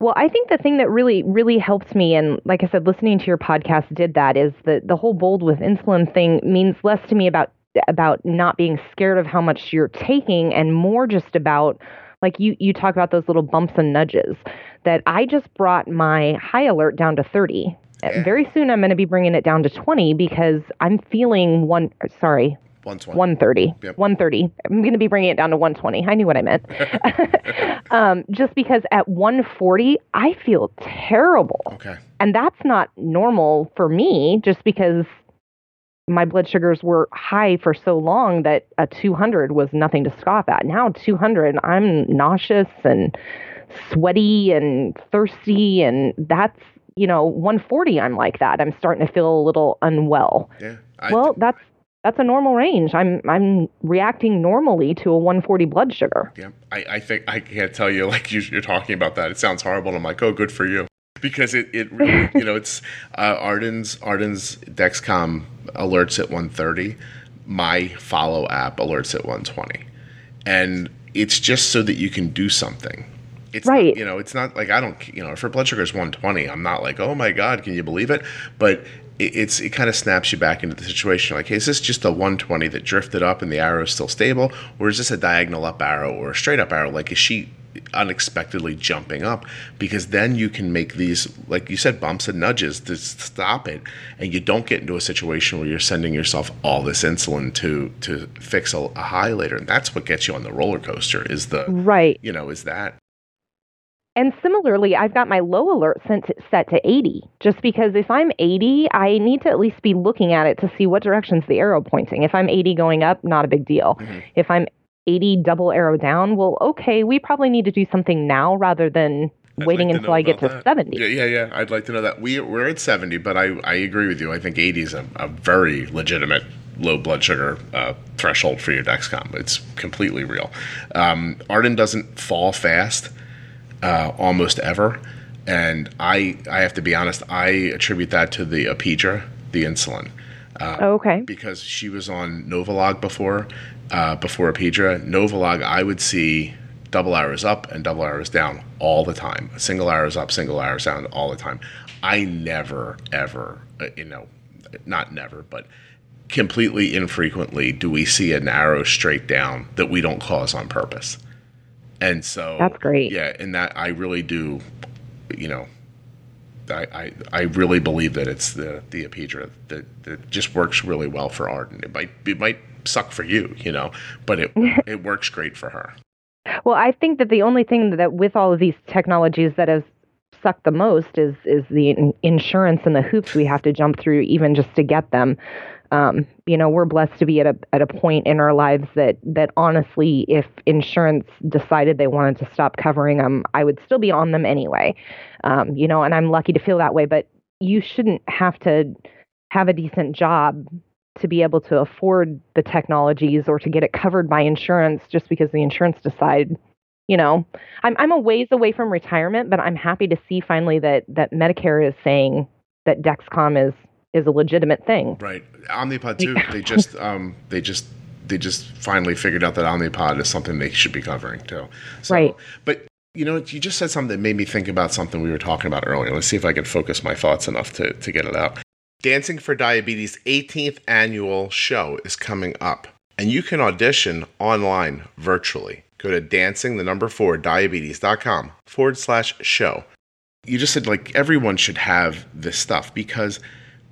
Well, I think the thing that really, really helped me, and like I said, listening to your podcast did that, is that the whole bold with insulin thing means less to me about about not being scared of how much you're taking, and more just about like you you talk about those little bumps and nudges. That I just brought my high alert down to 30. Yeah. Very soon, I'm going to be bringing it down to 20 because I'm feeling one. Sorry, 120. 130. Yep. 130. I'm going to be bringing it down to 120. I knew what I meant. um, just because at 140, I feel terrible. Okay. And that's not normal for me just because my blood sugars were high for so long that a 200 was nothing to scoff at. Now 200, I'm nauseous and sweaty and thirsty and that's you know 140 i'm like that i'm starting to feel a little unwell yeah I well th- that's that's a normal range. I'm I'm reacting normally to a 140 blood sugar. Yeah, I, I think I can't tell you like you, are talking about that. It sounds horrible. And I'm like, oh, good for you, because it it really you know it's uh, Arden's Arden's Dexcom alerts at 130. My Follow app alerts at 120, and it's just so that you can do something. It's right. Not, you know, it's not like I don't, you know, if her blood sugar is 120, I'm not like, oh my God, can you believe it? But it, it's it kind of snaps you back into the situation. Like, hey, is this just a 120 that drifted up and the arrow is still stable, or is this a diagonal up arrow or a straight up arrow? Like, is she unexpectedly jumping up? Because then you can make these, like you said, bumps and nudges to stop it, and you don't get into a situation where you're sending yourself all this insulin to to fix a, a high later, and that's what gets you on the roller coaster. Is the right? You know, is that and similarly, I've got my low alert set to, set to 80, just because if I'm 80, I need to at least be looking at it to see what direction's the arrow pointing. If I'm 80 going up, not a big deal. Mm-hmm. If I'm 80 double arrow down, well, okay, we probably need to do something now rather than I'd waiting like until I get to that. 70. Yeah, yeah, yeah. I'd like to know that. We, we're at 70, but I, I agree with you. I think 80 is a, a very legitimate low blood sugar uh, threshold for your Dexcom. It's completely real. Um, Arden doesn't fall fast uh, almost ever. And I, I have to be honest, I attribute that to the Apidra, the insulin. Uh, oh, okay. Because she was on Novolog before, uh, before Apidra. Novolog, I would see double arrows up and double arrows down all the time. Single arrows up, single arrows down all the time. I never, ever, uh, you know, not never, but completely infrequently do we see an arrow straight down that we don't cause on purpose. And so that's great. Yeah, and that I really do, you know, I, I, I really believe that it's the the Apidra that, that just works really well for Arden. It might it might suck for you, you know, but it it works great for her. Well, I think that the only thing that with all of these technologies that has sucked the most is is the insurance and the hoops we have to jump through even just to get them um, you know, we're blessed to be at a at a point in our lives that that honestly, if insurance decided they wanted to stop covering them, I would still be on them anyway. Um, you know, and I'm lucky to feel that way. But you shouldn't have to have a decent job to be able to afford the technologies or to get it covered by insurance just because the insurance decide You know, I'm I'm a ways away from retirement, but I'm happy to see finally that that Medicare is saying that Dexcom is is a legitimate thing. Right. Omnipod too. they just um they just they just finally figured out that Omnipod is something they should be covering too. So, right. But you know, you just said something that made me think about something we were talking about earlier. Let's see if I can focus my thoughts enough to, to get it out. Dancing for Diabetes 18th annual show is coming up, and you can audition online virtually. Go to dancing the number four diabetes.com forward slash show. You just said like everyone should have this stuff because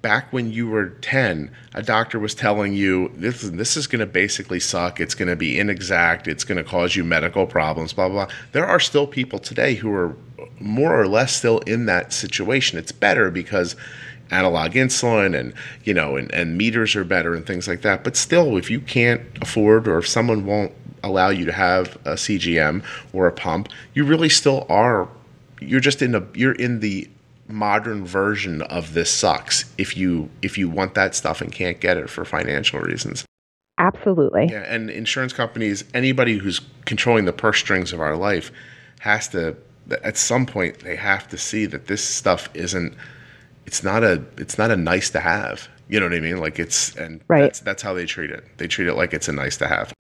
back when you were 10, a doctor was telling you this, this is going to basically suck. It's going to be inexact. It's going to cause you medical problems, blah, blah, blah. There are still people today who are more or less still in that situation. It's better because analog insulin and you know and, and meters are better and things like that but still if you can't afford or if someone won't allow you to have a cgm or a pump you really still are you're just in a you're in the modern version of this sucks if you if you want that stuff and can't get it for financial reasons. Absolutely. Yeah, and insurance companies, anybody who's controlling the purse strings of our life has to at some point they have to see that this stuff isn't it's not a it's not a nice to have. You know what I mean? Like it's and right. that's that's how they treat it. They treat it like it's a nice to have.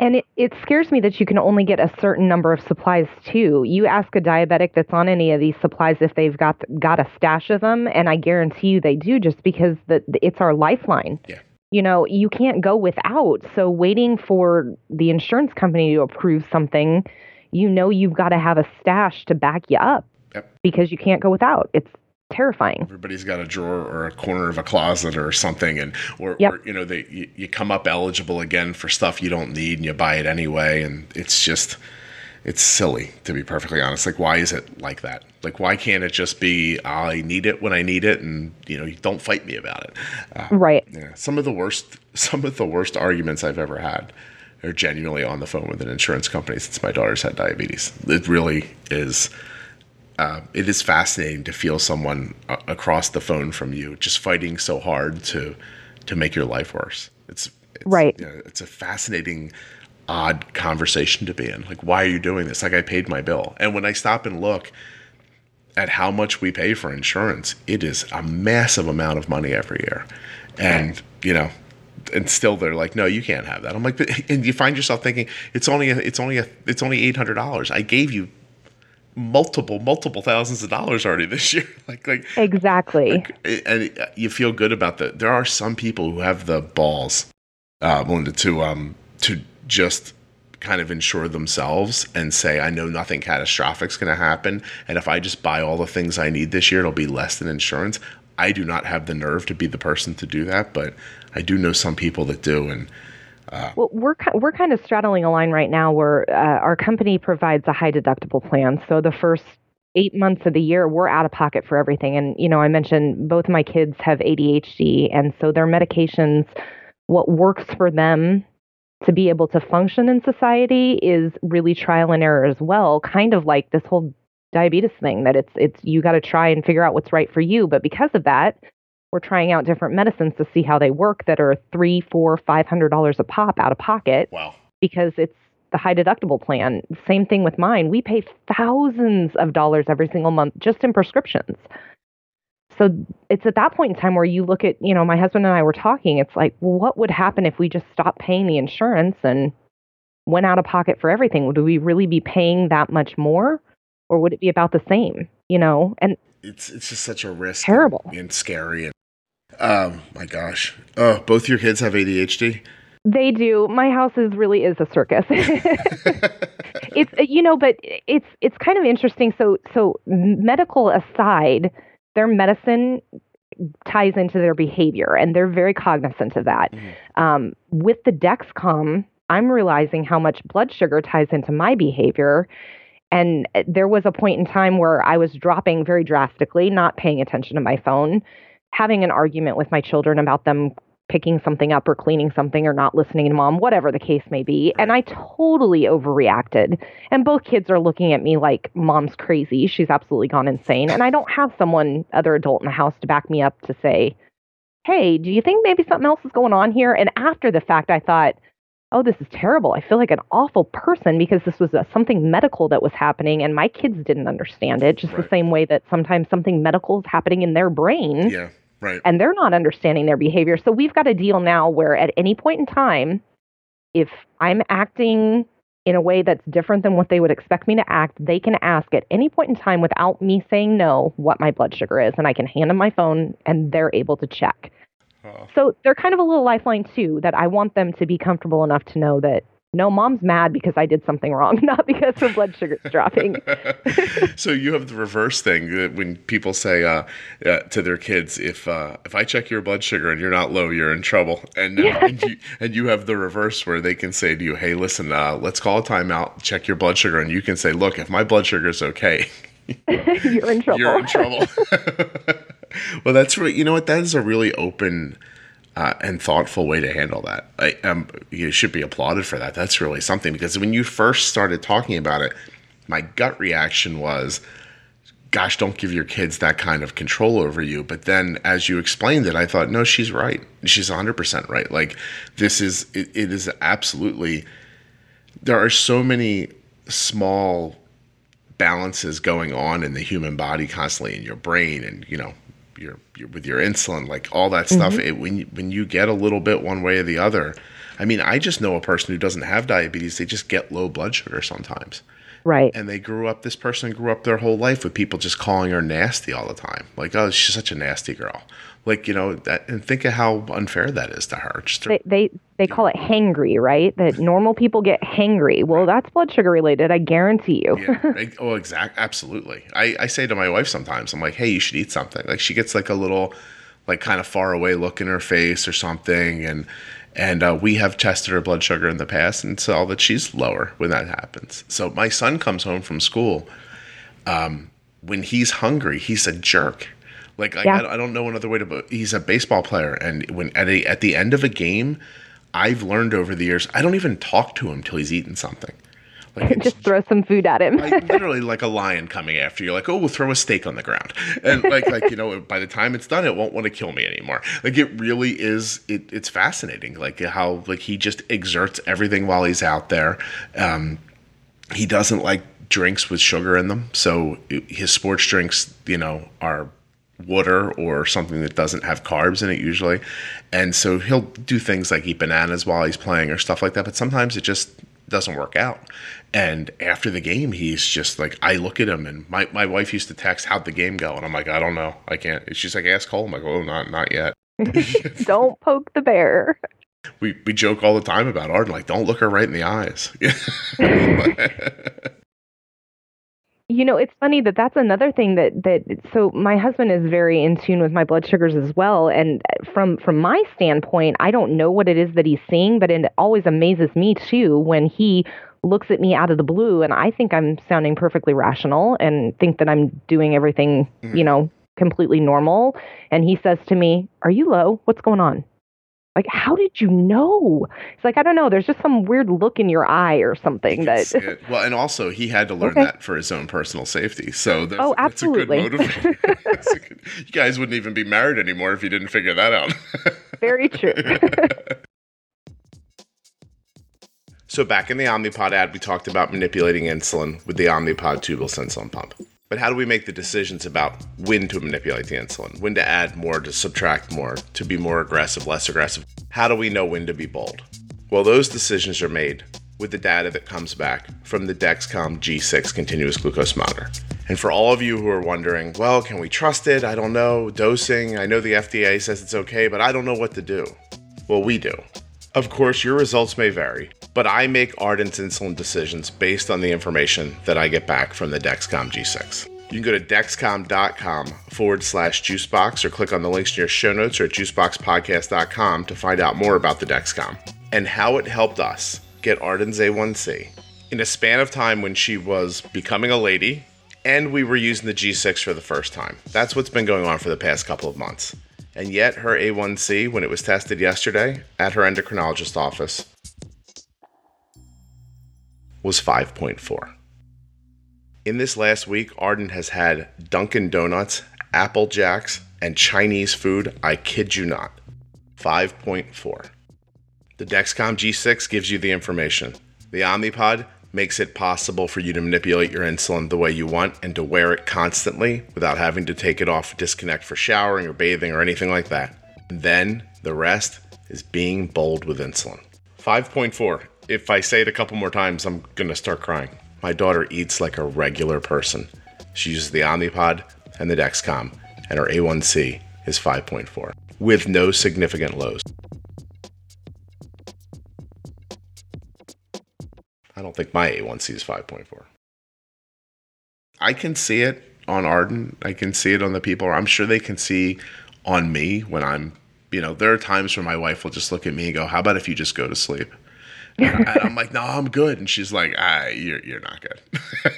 And it, it scares me that you can only get a certain number of supplies too. You ask a diabetic that's on any of these supplies if they've got got a stash of them, and I guarantee you they do, just because the, it's our lifeline. Yeah. You know, you can't go without. So waiting for the insurance company to approve something, you know, you've got to have a stash to back you up yep. because you can't go without. It's terrifying. Everybody's got a drawer or a corner of a closet or something, and or, yep. or you know they you, you, come up eligible again for stuff you don't need and you buy it anyway, and it's just it's silly to be perfectly honest. Like why is it like that? Like why can't it just be I need it when I need it, and you know don't fight me about it? Uh, right. Yeah. Some of the worst some of the worst arguments I've ever had are genuinely on the phone with an insurance company since my daughter's had diabetes. It really is uh, it is fascinating to feel someone uh, across the phone from you just fighting so hard to to make your life worse. It's, it's right. You know, it's a fascinating, odd conversation to be in. Like, why are you doing this? Like, I paid my bill, and when I stop and look at how much we pay for insurance, it is a massive amount of money every year, and you know. And still, they're like, "No, you can't have that." I'm like, and you find yourself thinking, "It's only, a, it's only, a, it's only eight hundred dollars. I gave you multiple multiple thousands of dollars already this year. Like like exactly. like, and you feel good about that there are some people who have the balls uh Melinda, to um to just kind of insure themselves and say i know nothing catastrophic is going to happen and if i just buy all the things i need this year it'll be less than insurance. I do not have the nerve to be the person to do that but i do know some people that do and uh, well, we're we're kind of straddling a line right now where uh, our company provides a high deductible plan. So the first eight months of the year, we're out of pocket for everything. And you know, I mentioned both my kids have ADHD, and so their medications, what works for them to be able to function in society, is really trial and error as well. Kind of like this whole diabetes thing that it's it's you got to try and figure out what's right for you. But because of that, we're trying out different medicines to see how they work that are three, four, five hundred dollars a pop out of pocket. Wow. Because it's the high deductible plan. Same thing with mine. We pay thousands of dollars every single month just in prescriptions. So it's at that point in time where you look at, you know, my husband and I were talking. It's like, well, what would happen if we just stopped paying the insurance and went out of pocket for everything? Would we really be paying that much more? Or would it be about the same? You know, and it's it's just such a risk terrible and, and scary and um, my gosh. Oh, both your kids have ADHD? They do. My house is really is a circus. it's you know, but it's it's kind of interesting. So so medical aside, their medicine ties into their behavior, and they're very cognizant of that. Mm-hmm. Um, with the Dexcom, I'm realizing how much blood sugar ties into my behavior. And there was a point in time where I was dropping very drastically, not paying attention to my phone having an argument with my children about them picking something up or cleaning something or not listening to mom, whatever the case may be. And I totally overreacted. And both kids are looking at me like mom's crazy. She's absolutely gone insane. And I don't have someone, other adult in the house to back me up to say, hey, do you think maybe something else is going on here? And after the fact, I thought, oh, this is terrible. I feel like an awful person because this was a, something medical that was happening and my kids didn't understand it, just right. the same way that sometimes something medical is happening in their brain. Yeah, right. And they're not understanding their behavior. So we've got a deal now where at any point in time, if I'm acting in a way that's different than what they would expect me to act, they can ask at any point in time without me saying no what my blood sugar is. And I can hand them my phone and they're able to check. So they're kind of a little lifeline too that I want them to be comfortable enough to know that no, mom's mad because I did something wrong, not because her blood sugar's dropping. so you have the reverse thing that when people say uh, uh, to their kids, "If uh, if I check your blood sugar and you're not low, you're in trouble." And, yeah. and, you, and you have the reverse where they can say to you, "Hey, listen, uh, let's call a timeout, check your blood sugar," and you can say, "Look, if my blood sugar is okay." you're in trouble. You're in trouble. well, that's really, you know what? That is a really open uh, and thoughtful way to handle that. I, um, you should be applauded for that. That's really something because when you first started talking about it, my gut reaction was, gosh, don't give your kids that kind of control over you. But then as you explained it, I thought, no, she's right. She's 100% right. Like, this is, it, it is absolutely, there are so many small balances going on in the human body constantly in your brain and, you know, your, your with your insulin, like all that stuff. Mm-hmm. It, when you, when you get a little bit one way or the other, I mean, I just know a person who doesn't have diabetes. They just get low blood sugar sometimes. Right. And they grew up. This person grew up their whole life with people just calling her nasty all the time. Like, oh, she's such a nasty girl like you know that and think of how unfair that is to her Just they, they they call it hangry right? That normal people get hangry. Well that's blood sugar related i guarantee you. Yeah, oh exact absolutely. I, I say to my wife sometimes i'm like hey you should eat something. Like she gets like a little like kind of far away look in her face or something and and uh, we have tested her blood sugar in the past and saw that she's lower when that happens. So my son comes home from school um, when he's hungry he's a jerk like, like yeah. I, I, don't know another way to. But he's a baseball player, and when at a, at the end of a game, I've learned over the years I don't even talk to him till he's eaten something. Like just throw some food at him. like, literally like a lion coming after you. Like, oh, we'll throw a steak on the ground, and like, like you know, by the time it's done, it won't want to kill me anymore. Like, it really is. It, it's fascinating, like how like he just exerts everything while he's out there. Um, he doesn't like drinks with sugar in them, so his sports drinks, you know, are water or something that doesn't have carbs in it usually. And so he'll do things like eat bananas while he's playing or stuff like that, but sometimes it just doesn't work out. And after the game, he's just like, I look at him and my, my wife used to text, how'd the game go? And I'm like, I don't know. I can't. She's like, ask Cole. I'm like, oh, not, not yet. don't poke the bear. We, we joke all the time about Arden, like, don't look her right in the eyes. You know, it's funny that that's another thing that that so my husband is very in tune with my blood sugars as well and uh, from from my standpoint, I don't know what it is that he's seeing, but it always amazes me too when he looks at me out of the blue and I think I'm sounding perfectly rational and think that I'm doing everything, you mm. know, completely normal and he says to me, "Are you low? What's going on?" Like, how did you know? It's like, I don't know. There's just some weird look in your eye or something that. well, and also he had to learn okay. that for his own personal safety. So that's, oh, absolutely. that's a good motivator. good, you guys wouldn't even be married anymore if you didn't figure that out. Very true. so back in the Omnipod ad, we talked about manipulating insulin with the Omnipod tubeless insulin pump. But how do we make the decisions about when to manipulate the insulin, when to add more, to subtract more, to be more aggressive, less aggressive? How do we know when to be bold? Well, those decisions are made with the data that comes back from the Dexcom G6 continuous glucose monitor. And for all of you who are wondering, well, can we trust it? I don't know. Dosing, I know the FDA says it's okay, but I don't know what to do. Well, we do. Of course, your results may vary, but I make Arden's insulin decisions based on the information that I get back from the Dexcom G6. You can go to dexcom.com forward slash juicebox or click on the links in your show notes or at juiceboxpodcast.com to find out more about the Dexcom and how it helped us get Arden's A1C in a span of time when she was becoming a lady and we were using the G6 for the first time. That's what's been going on for the past couple of months. And yet, her A1C, when it was tested yesterday at her endocrinologist office, was 5.4. In this last week, Arden has had Dunkin' Donuts, Apple Jacks, and Chinese food. I kid you not. 5.4. The Dexcom G6 gives you the information. The Omnipod makes it possible for you to manipulate your insulin the way you want and to wear it constantly without having to take it off, disconnect for showering or bathing or anything like that. And then the rest is being bold with insulin. 5.4. If I say it a couple more times, I'm going to start crying. My daughter eats like a regular person. She uses the Omnipod and the Dexcom, and her A1C is 5.4 with no significant lows. I don't think my A1C is 5.4. I can see it on Arden. I can see it on the people. I'm sure they can see on me when I'm, you know, there are times where my wife will just look at me and go, How about if you just go to sleep? and I'm like, no, I'm good. And she's like, ah, you're you're not good.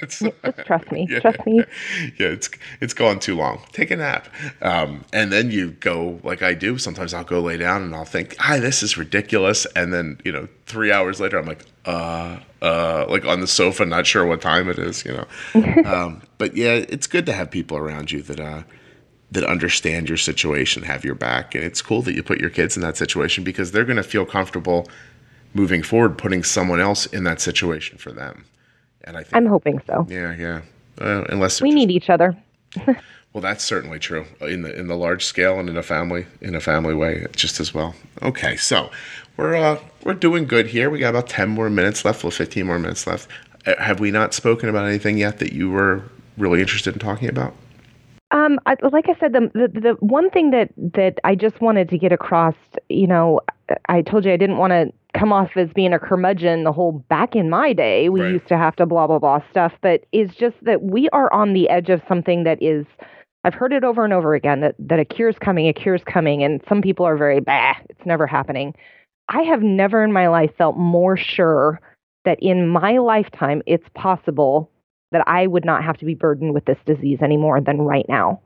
just trust me. Yeah, trust me. Yeah, it's it's gone too long. Take a nap. Um, and then you go like I do. Sometimes I'll go lay down and I'll think, ah, this is ridiculous. And then you know, three hours later, I'm like, uh, uh, like on the sofa, not sure what time it is. You know. um, but yeah, it's good to have people around you that uh that understand your situation, have your back, and it's cool that you put your kids in that situation because they're going to feel comfortable moving forward, putting someone else in that situation for them. And I think I'm hoping so. Yeah, yeah. Uh, unless we just, need each other. well, that's certainly true in the in the large scale and in a family in a family way, just as well. Okay, so we're uh, we're doing good here. We got about ten more minutes left. Well, fifteen more minutes left. Uh, have we not spoken about anything yet that you were really interested in talking about? Um, I, like I said, the, the the one thing that that I just wanted to get across, you know, I told you I didn't want to come off as being a curmudgeon the whole back in my day we right. used to have to blah blah blah stuff but it's just that we are on the edge of something that is I've heard it over and over again that that a cure's coming, a cure's coming, and some people are very bah, it's never happening. I have never in my life felt more sure that in my lifetime it's possible that I would not have to be burdened with this disease anymore than right now.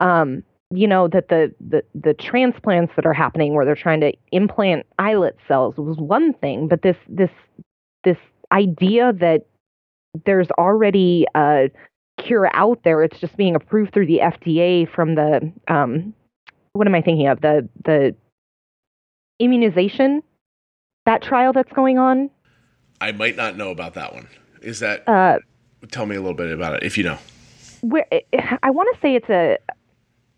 Um, you know that the, the the transplants that are happening where they're trying to implant islet cells was one thing but this this this idea that there's already a cure out there it's just being approved through the FDA from the um what am I thinking of? The the immunization that trial that's going on? I might not know about that one. Is that uh, tell me a little bit about it if you know. where I want to say it's a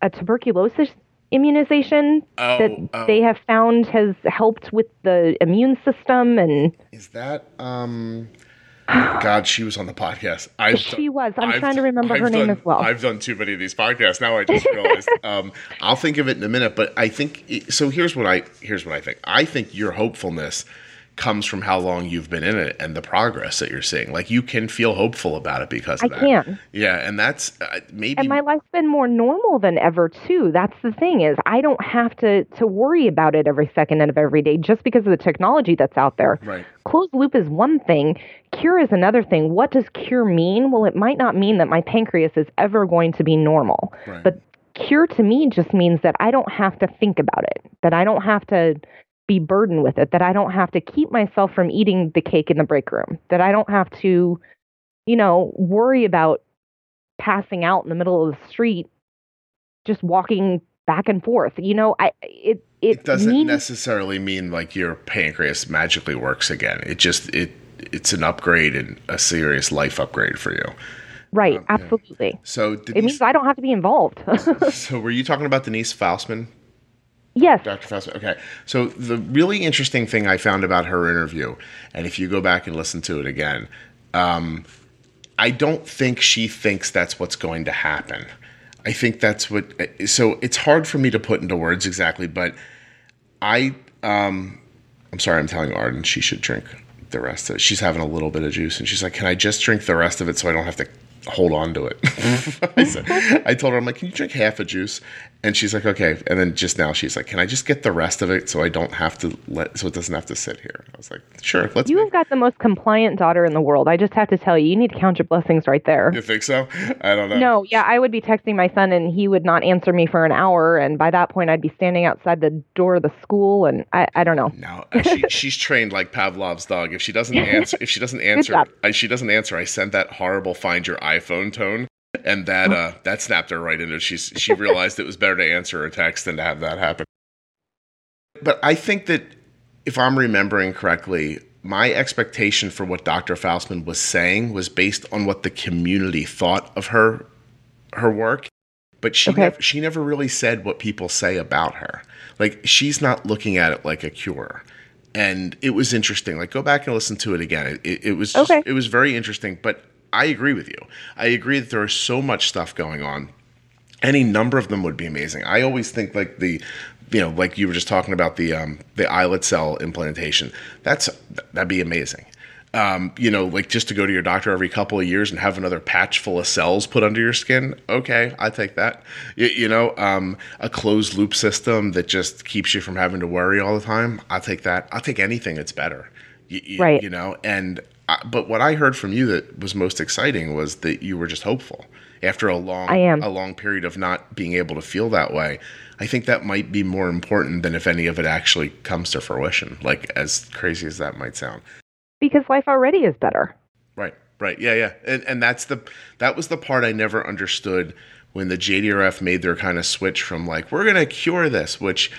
a tuberculosis immunization oh, that oh. they have found has helped with the immune system and is that um God, she was on the podcast. I've she was. I'm I've, trying to remember I've her done, name as well. I've done too many of these podcasts. Now I just realized. um, I'll think of it in a minute, but I think so. Here's what I here's what I think. I think your hopefulness comes from how long you've been in it and the progress that you're seeing. Like you can feel hopeful about it because of I that. can. Yeah, and that's uh, maybe. And my life's been more normal than ever too. That's the thing is I don't have to to worry about it every second of every day just because of the technology that's out there. Right. Closed loop is one thing. Cure is another thing. What does cure mean? Well, it might not mean that my pancreas is ever going to be normal, right. but cure to me just means that I don't have to think about it. That I don't have to be burdened with it, that I don't have to keep myself from eating the cake in the break room, that I don't have to, you know, worry about passing out in the middle of the street, just walking back and forth. You know, I it it, it doesn't means, necessarily mean like your pancreas magically works again. It just it it's an upgrade and a serious life upgrade for you. Right, um, absolutely. So Denise, it means I don't have to be involved. so were you talking about Denise Faustman Yes. Dr. Fauci. Okay. So the really interesting thing I found about her interview, and if you go back and listen to it again, um, I don't think she thinks that's what's going to happen. I think that's what. So it's hard for me to put into words exactly, but I. Um, I'm sorry. I'm telling Arden she should drink the rest of it. She's having a little bit of juice, and she's like, "Can I just drink the rest of it so I don't have to hold on to it. I, said, I told her, I'm like, can you drink half a juice? And she's like, okay. And then just now she's like, can I just get the rest of it so I don't have to let, so it doesn't have to sit here? I was like, sure. Let's. You have got the most compliant daughter in the world. I just have to tell you, you need to count your blessings right there. You think so? I don't know. No, yeah, I would be texting my son and he would not answer me for an hour, and by that point, I'd be standing outside the door of the school, and I, I don't know. No, uh, she, she's trained like Pavlov's dog. If she doesn't answer, if she doesn't answer, I, she doesn't answer. I send that horrible find your iPhone tone and that uh, that snapped her right into. She's she realized it was better to answer a text than to have that happen. But I think that if I'm remembering correctly, my expectation for what Dr. Faustman was saying was based on what the community thought of her her work, but she Okay. never she never really said what people say about her. Like she's not looking at it like a cure. And it was interesting. Like go back and listen to it again. It, it, it was just, Okay. it was very interesting, but I agree with you. I agree that there is so much stuff going on any number of them would be amazing. I always think like the you know like you were just talking about the um the islet cell implantation. That's that'd be amazing. Um, you know, like just to go to your doctor every couple of years and have another patch full of cells put under your skin. Okay, I take that. You, you know, um, a closed loop system that just keeps you from having to worry all the time. I'll take that. I'll take anything that's better. You, you- Right. You know, and I, but what I heard from you that was most exciting was that you were just hopeful after a long I am. a long period of not being able to feel that way. I think that might be more important than if any of it actually comes to fruition. Like as crazy as that might sound. Because life already is better. Right. Right. Yeah. Yeah. And and that's the that was the part I never understood when the JDRF made their kind of switch from like we're gonna cure this, which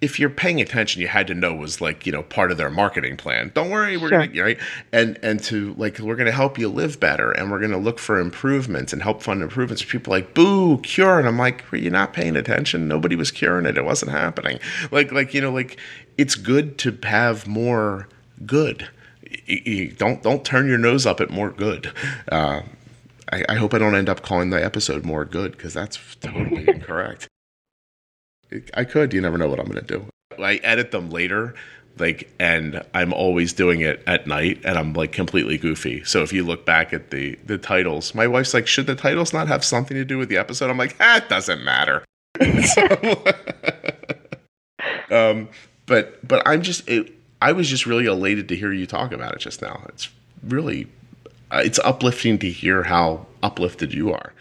if you're paying attention, you had to know was like you know part of their marketing plan. Don't worry, we're Sure. gonna right and and to like we're gonna help you live better, and we're gonna look for improvements and help fund improvements. People are like boo cure, and I'm like, were you not paying attention? Nobody was curing it. It wasn't happening. Like like you know like it's good to have more good. Don't don't turn your nose up at more good. Uh, I, I hope I don't end up calling the episode more good because that's totally incorrect. I could. You never know what I'm going to do. I edit them later, like, and I'm always doing it at night, and I'm like completely goofy. So if you look back at the the titles, my wife's like, "Should the titles not have something to do with the episode?" I'm like, "Ah, doesn't matter." So- um, but but I'm just it, I was just really elated to hear you talk about it just now. It's really uh, it's uplifting to hear how uplifted you are.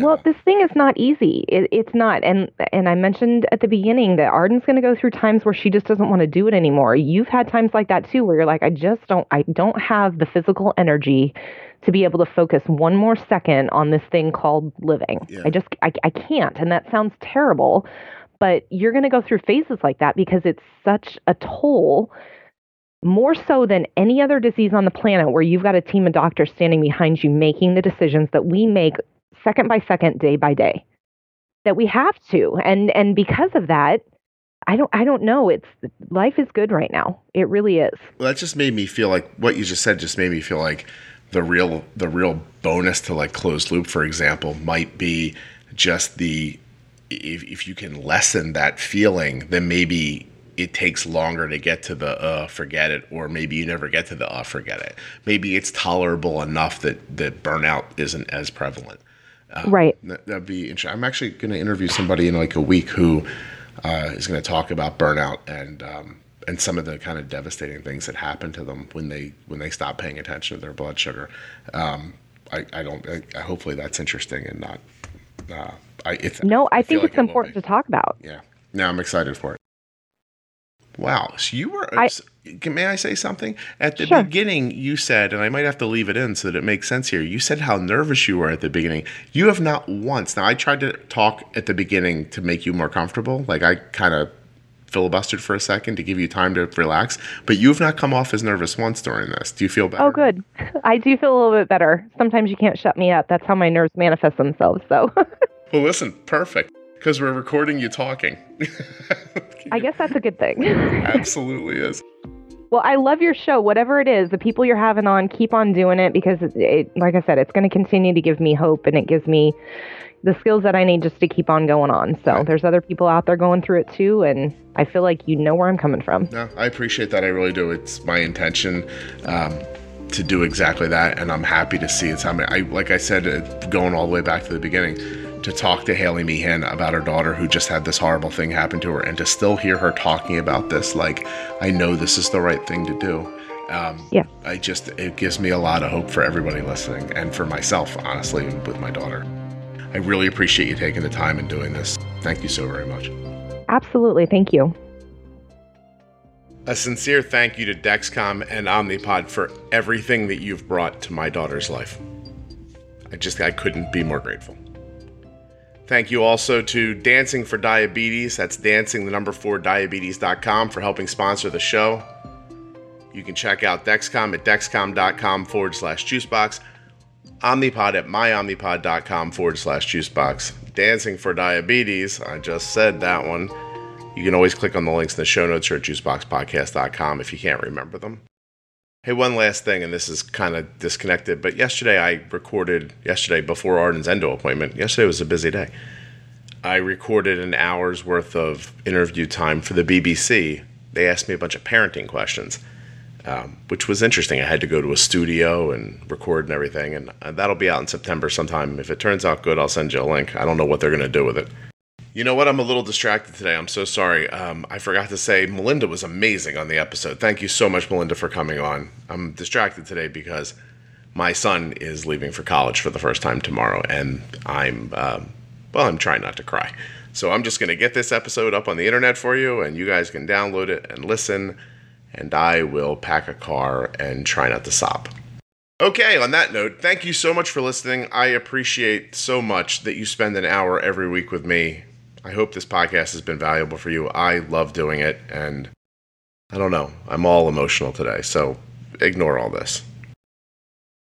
Well, this thing is not easy. It, it's not, and and I mentioned at the beginning that Arden's going to go through times where she just doesn't want to do it anymore. You've had times like that too, where you're like, I just don't, I don't have the physical energy to be able to focus one more second on this thing called living. Yeah. I just, I, I can't, and that sounds terrible, but you're going to go through phases like that because it's such a toll. More so than any other disease on the planet, where you've got a team of doctors standing behind you making the decisions that we make second by second, day by day. That we have to, and and because of that, I don't I don't know. It's life is good right now. It really is. Well, that just made me feel like what you just said just made me feel like the real the real bonus to like closed loop, for example, might be just the if if you can lessen that feeling, then maybe it takes longer to get to the uh forget it, or maybe you never get to the uh forget it. Maybe it's tolerable enough that that burnout isn't as prevalent. Right. That, that'd be interesting. I'm actually going to interview somebody in like a week who uh, is going to talk about burnout and um, and some of the kind of devastating things that happen to them when they when they stop paying attention to their blood sugar. Um, I, I don't. I, I- hopefully that's interesting and not. Uh, I, it's, No, I, feel think like it's it important to talk about. Yeah. Now I'm excited for it. Wow. So you were. I- may I say something? At the Sure. beginning, you said, and I might have to leave it in so that it makes sense here. You said how nervous you were at the beginning. You have not once. Now I tried to talk at the beginning to make you more comfortable. Like I kind of filibustered for a second to give you time to relax. But you have not come off as nervous once during this. Do you feel better? Oh, good. I do feel a little bit better. Sometimes you can't shut me up. That's how my nerves manifest themselves. So Well, listen, perfect. Because we're recording you talking. I guess that's a good thing. Absolutely is. Well, I love your show, whatever it is. The people you're having on, keep on doing it because, it, it, like I said, it's going to continue to give me hope and it gives me the skills that I need just to keep on going on. So Right. there's other people out there going through it too, and I feel like you know where I'm coming from. No, I appreciate that. I really do. It's my intention um, to do exactly that, and I'm happy to see it's happening. I, like I said, uh, going all the way back to the beginning, to talk to Haley Meehan about her daughter who just had this horrible thing happen to her, and to still hear her talking about this, like I know this is the right thing to do. Um, Yeah. I just it gives me a lot of hope for everybody listening, and for myself, honestly, with my daughter. I really appreciate you taking the time and doing this. Thank you so very much. Absolutely. Thank you. A sincere thank you to Dexcom and Omnipod for everything that you've brought to my daughter's life. I just I couldn't be more grateful. Thank you also to Dancing for Diabetes. That's dancing the number four diabetes.com for helping sponsor the show. You can check out Dexcom at dexcom.com forward slash juicebox. Omnipod at myomnipod.com forward slash juicebox. Dancing for Diabetes, I just said that one. You can always click on the links in the show notes or at juiceboxpodcast.com if you can't remember them. Hey, one last thing, and this is kind of disconnected, but yesterday I recorded, yesterday before Arden's endo appointment, yesterday was a busy day. I recorded an hour's worth of interview time for the BBC. They asked me a bunch of parenting questions um, which was interesting. I had to go to a studio and record and everything, and uh, that'll be out in September sometime. If it turns out good, I'll send you a link. I don't know what they're going to do with it. You know what? I'm a little distracted today. I'm so sorry. Um, I forgot to say Melinda was amazing on the episode. Thank you so much, Melinda, for coming on. I'm distracted today because my son is leaving for college for the first time tomorrow, and I'm um, well. I'm trying not to cry. So I'm just going to get this episode up on the internet for you, and you guys can download it and listen and I will pack a car and try not to sob. Okay, on that note, thank you so much for listening. I appreciate so much that you spend an hour every week with me. I hope this podcast has been valuable for you. I love doing it, and I don't know, I'm all emotional today, so ignore all this.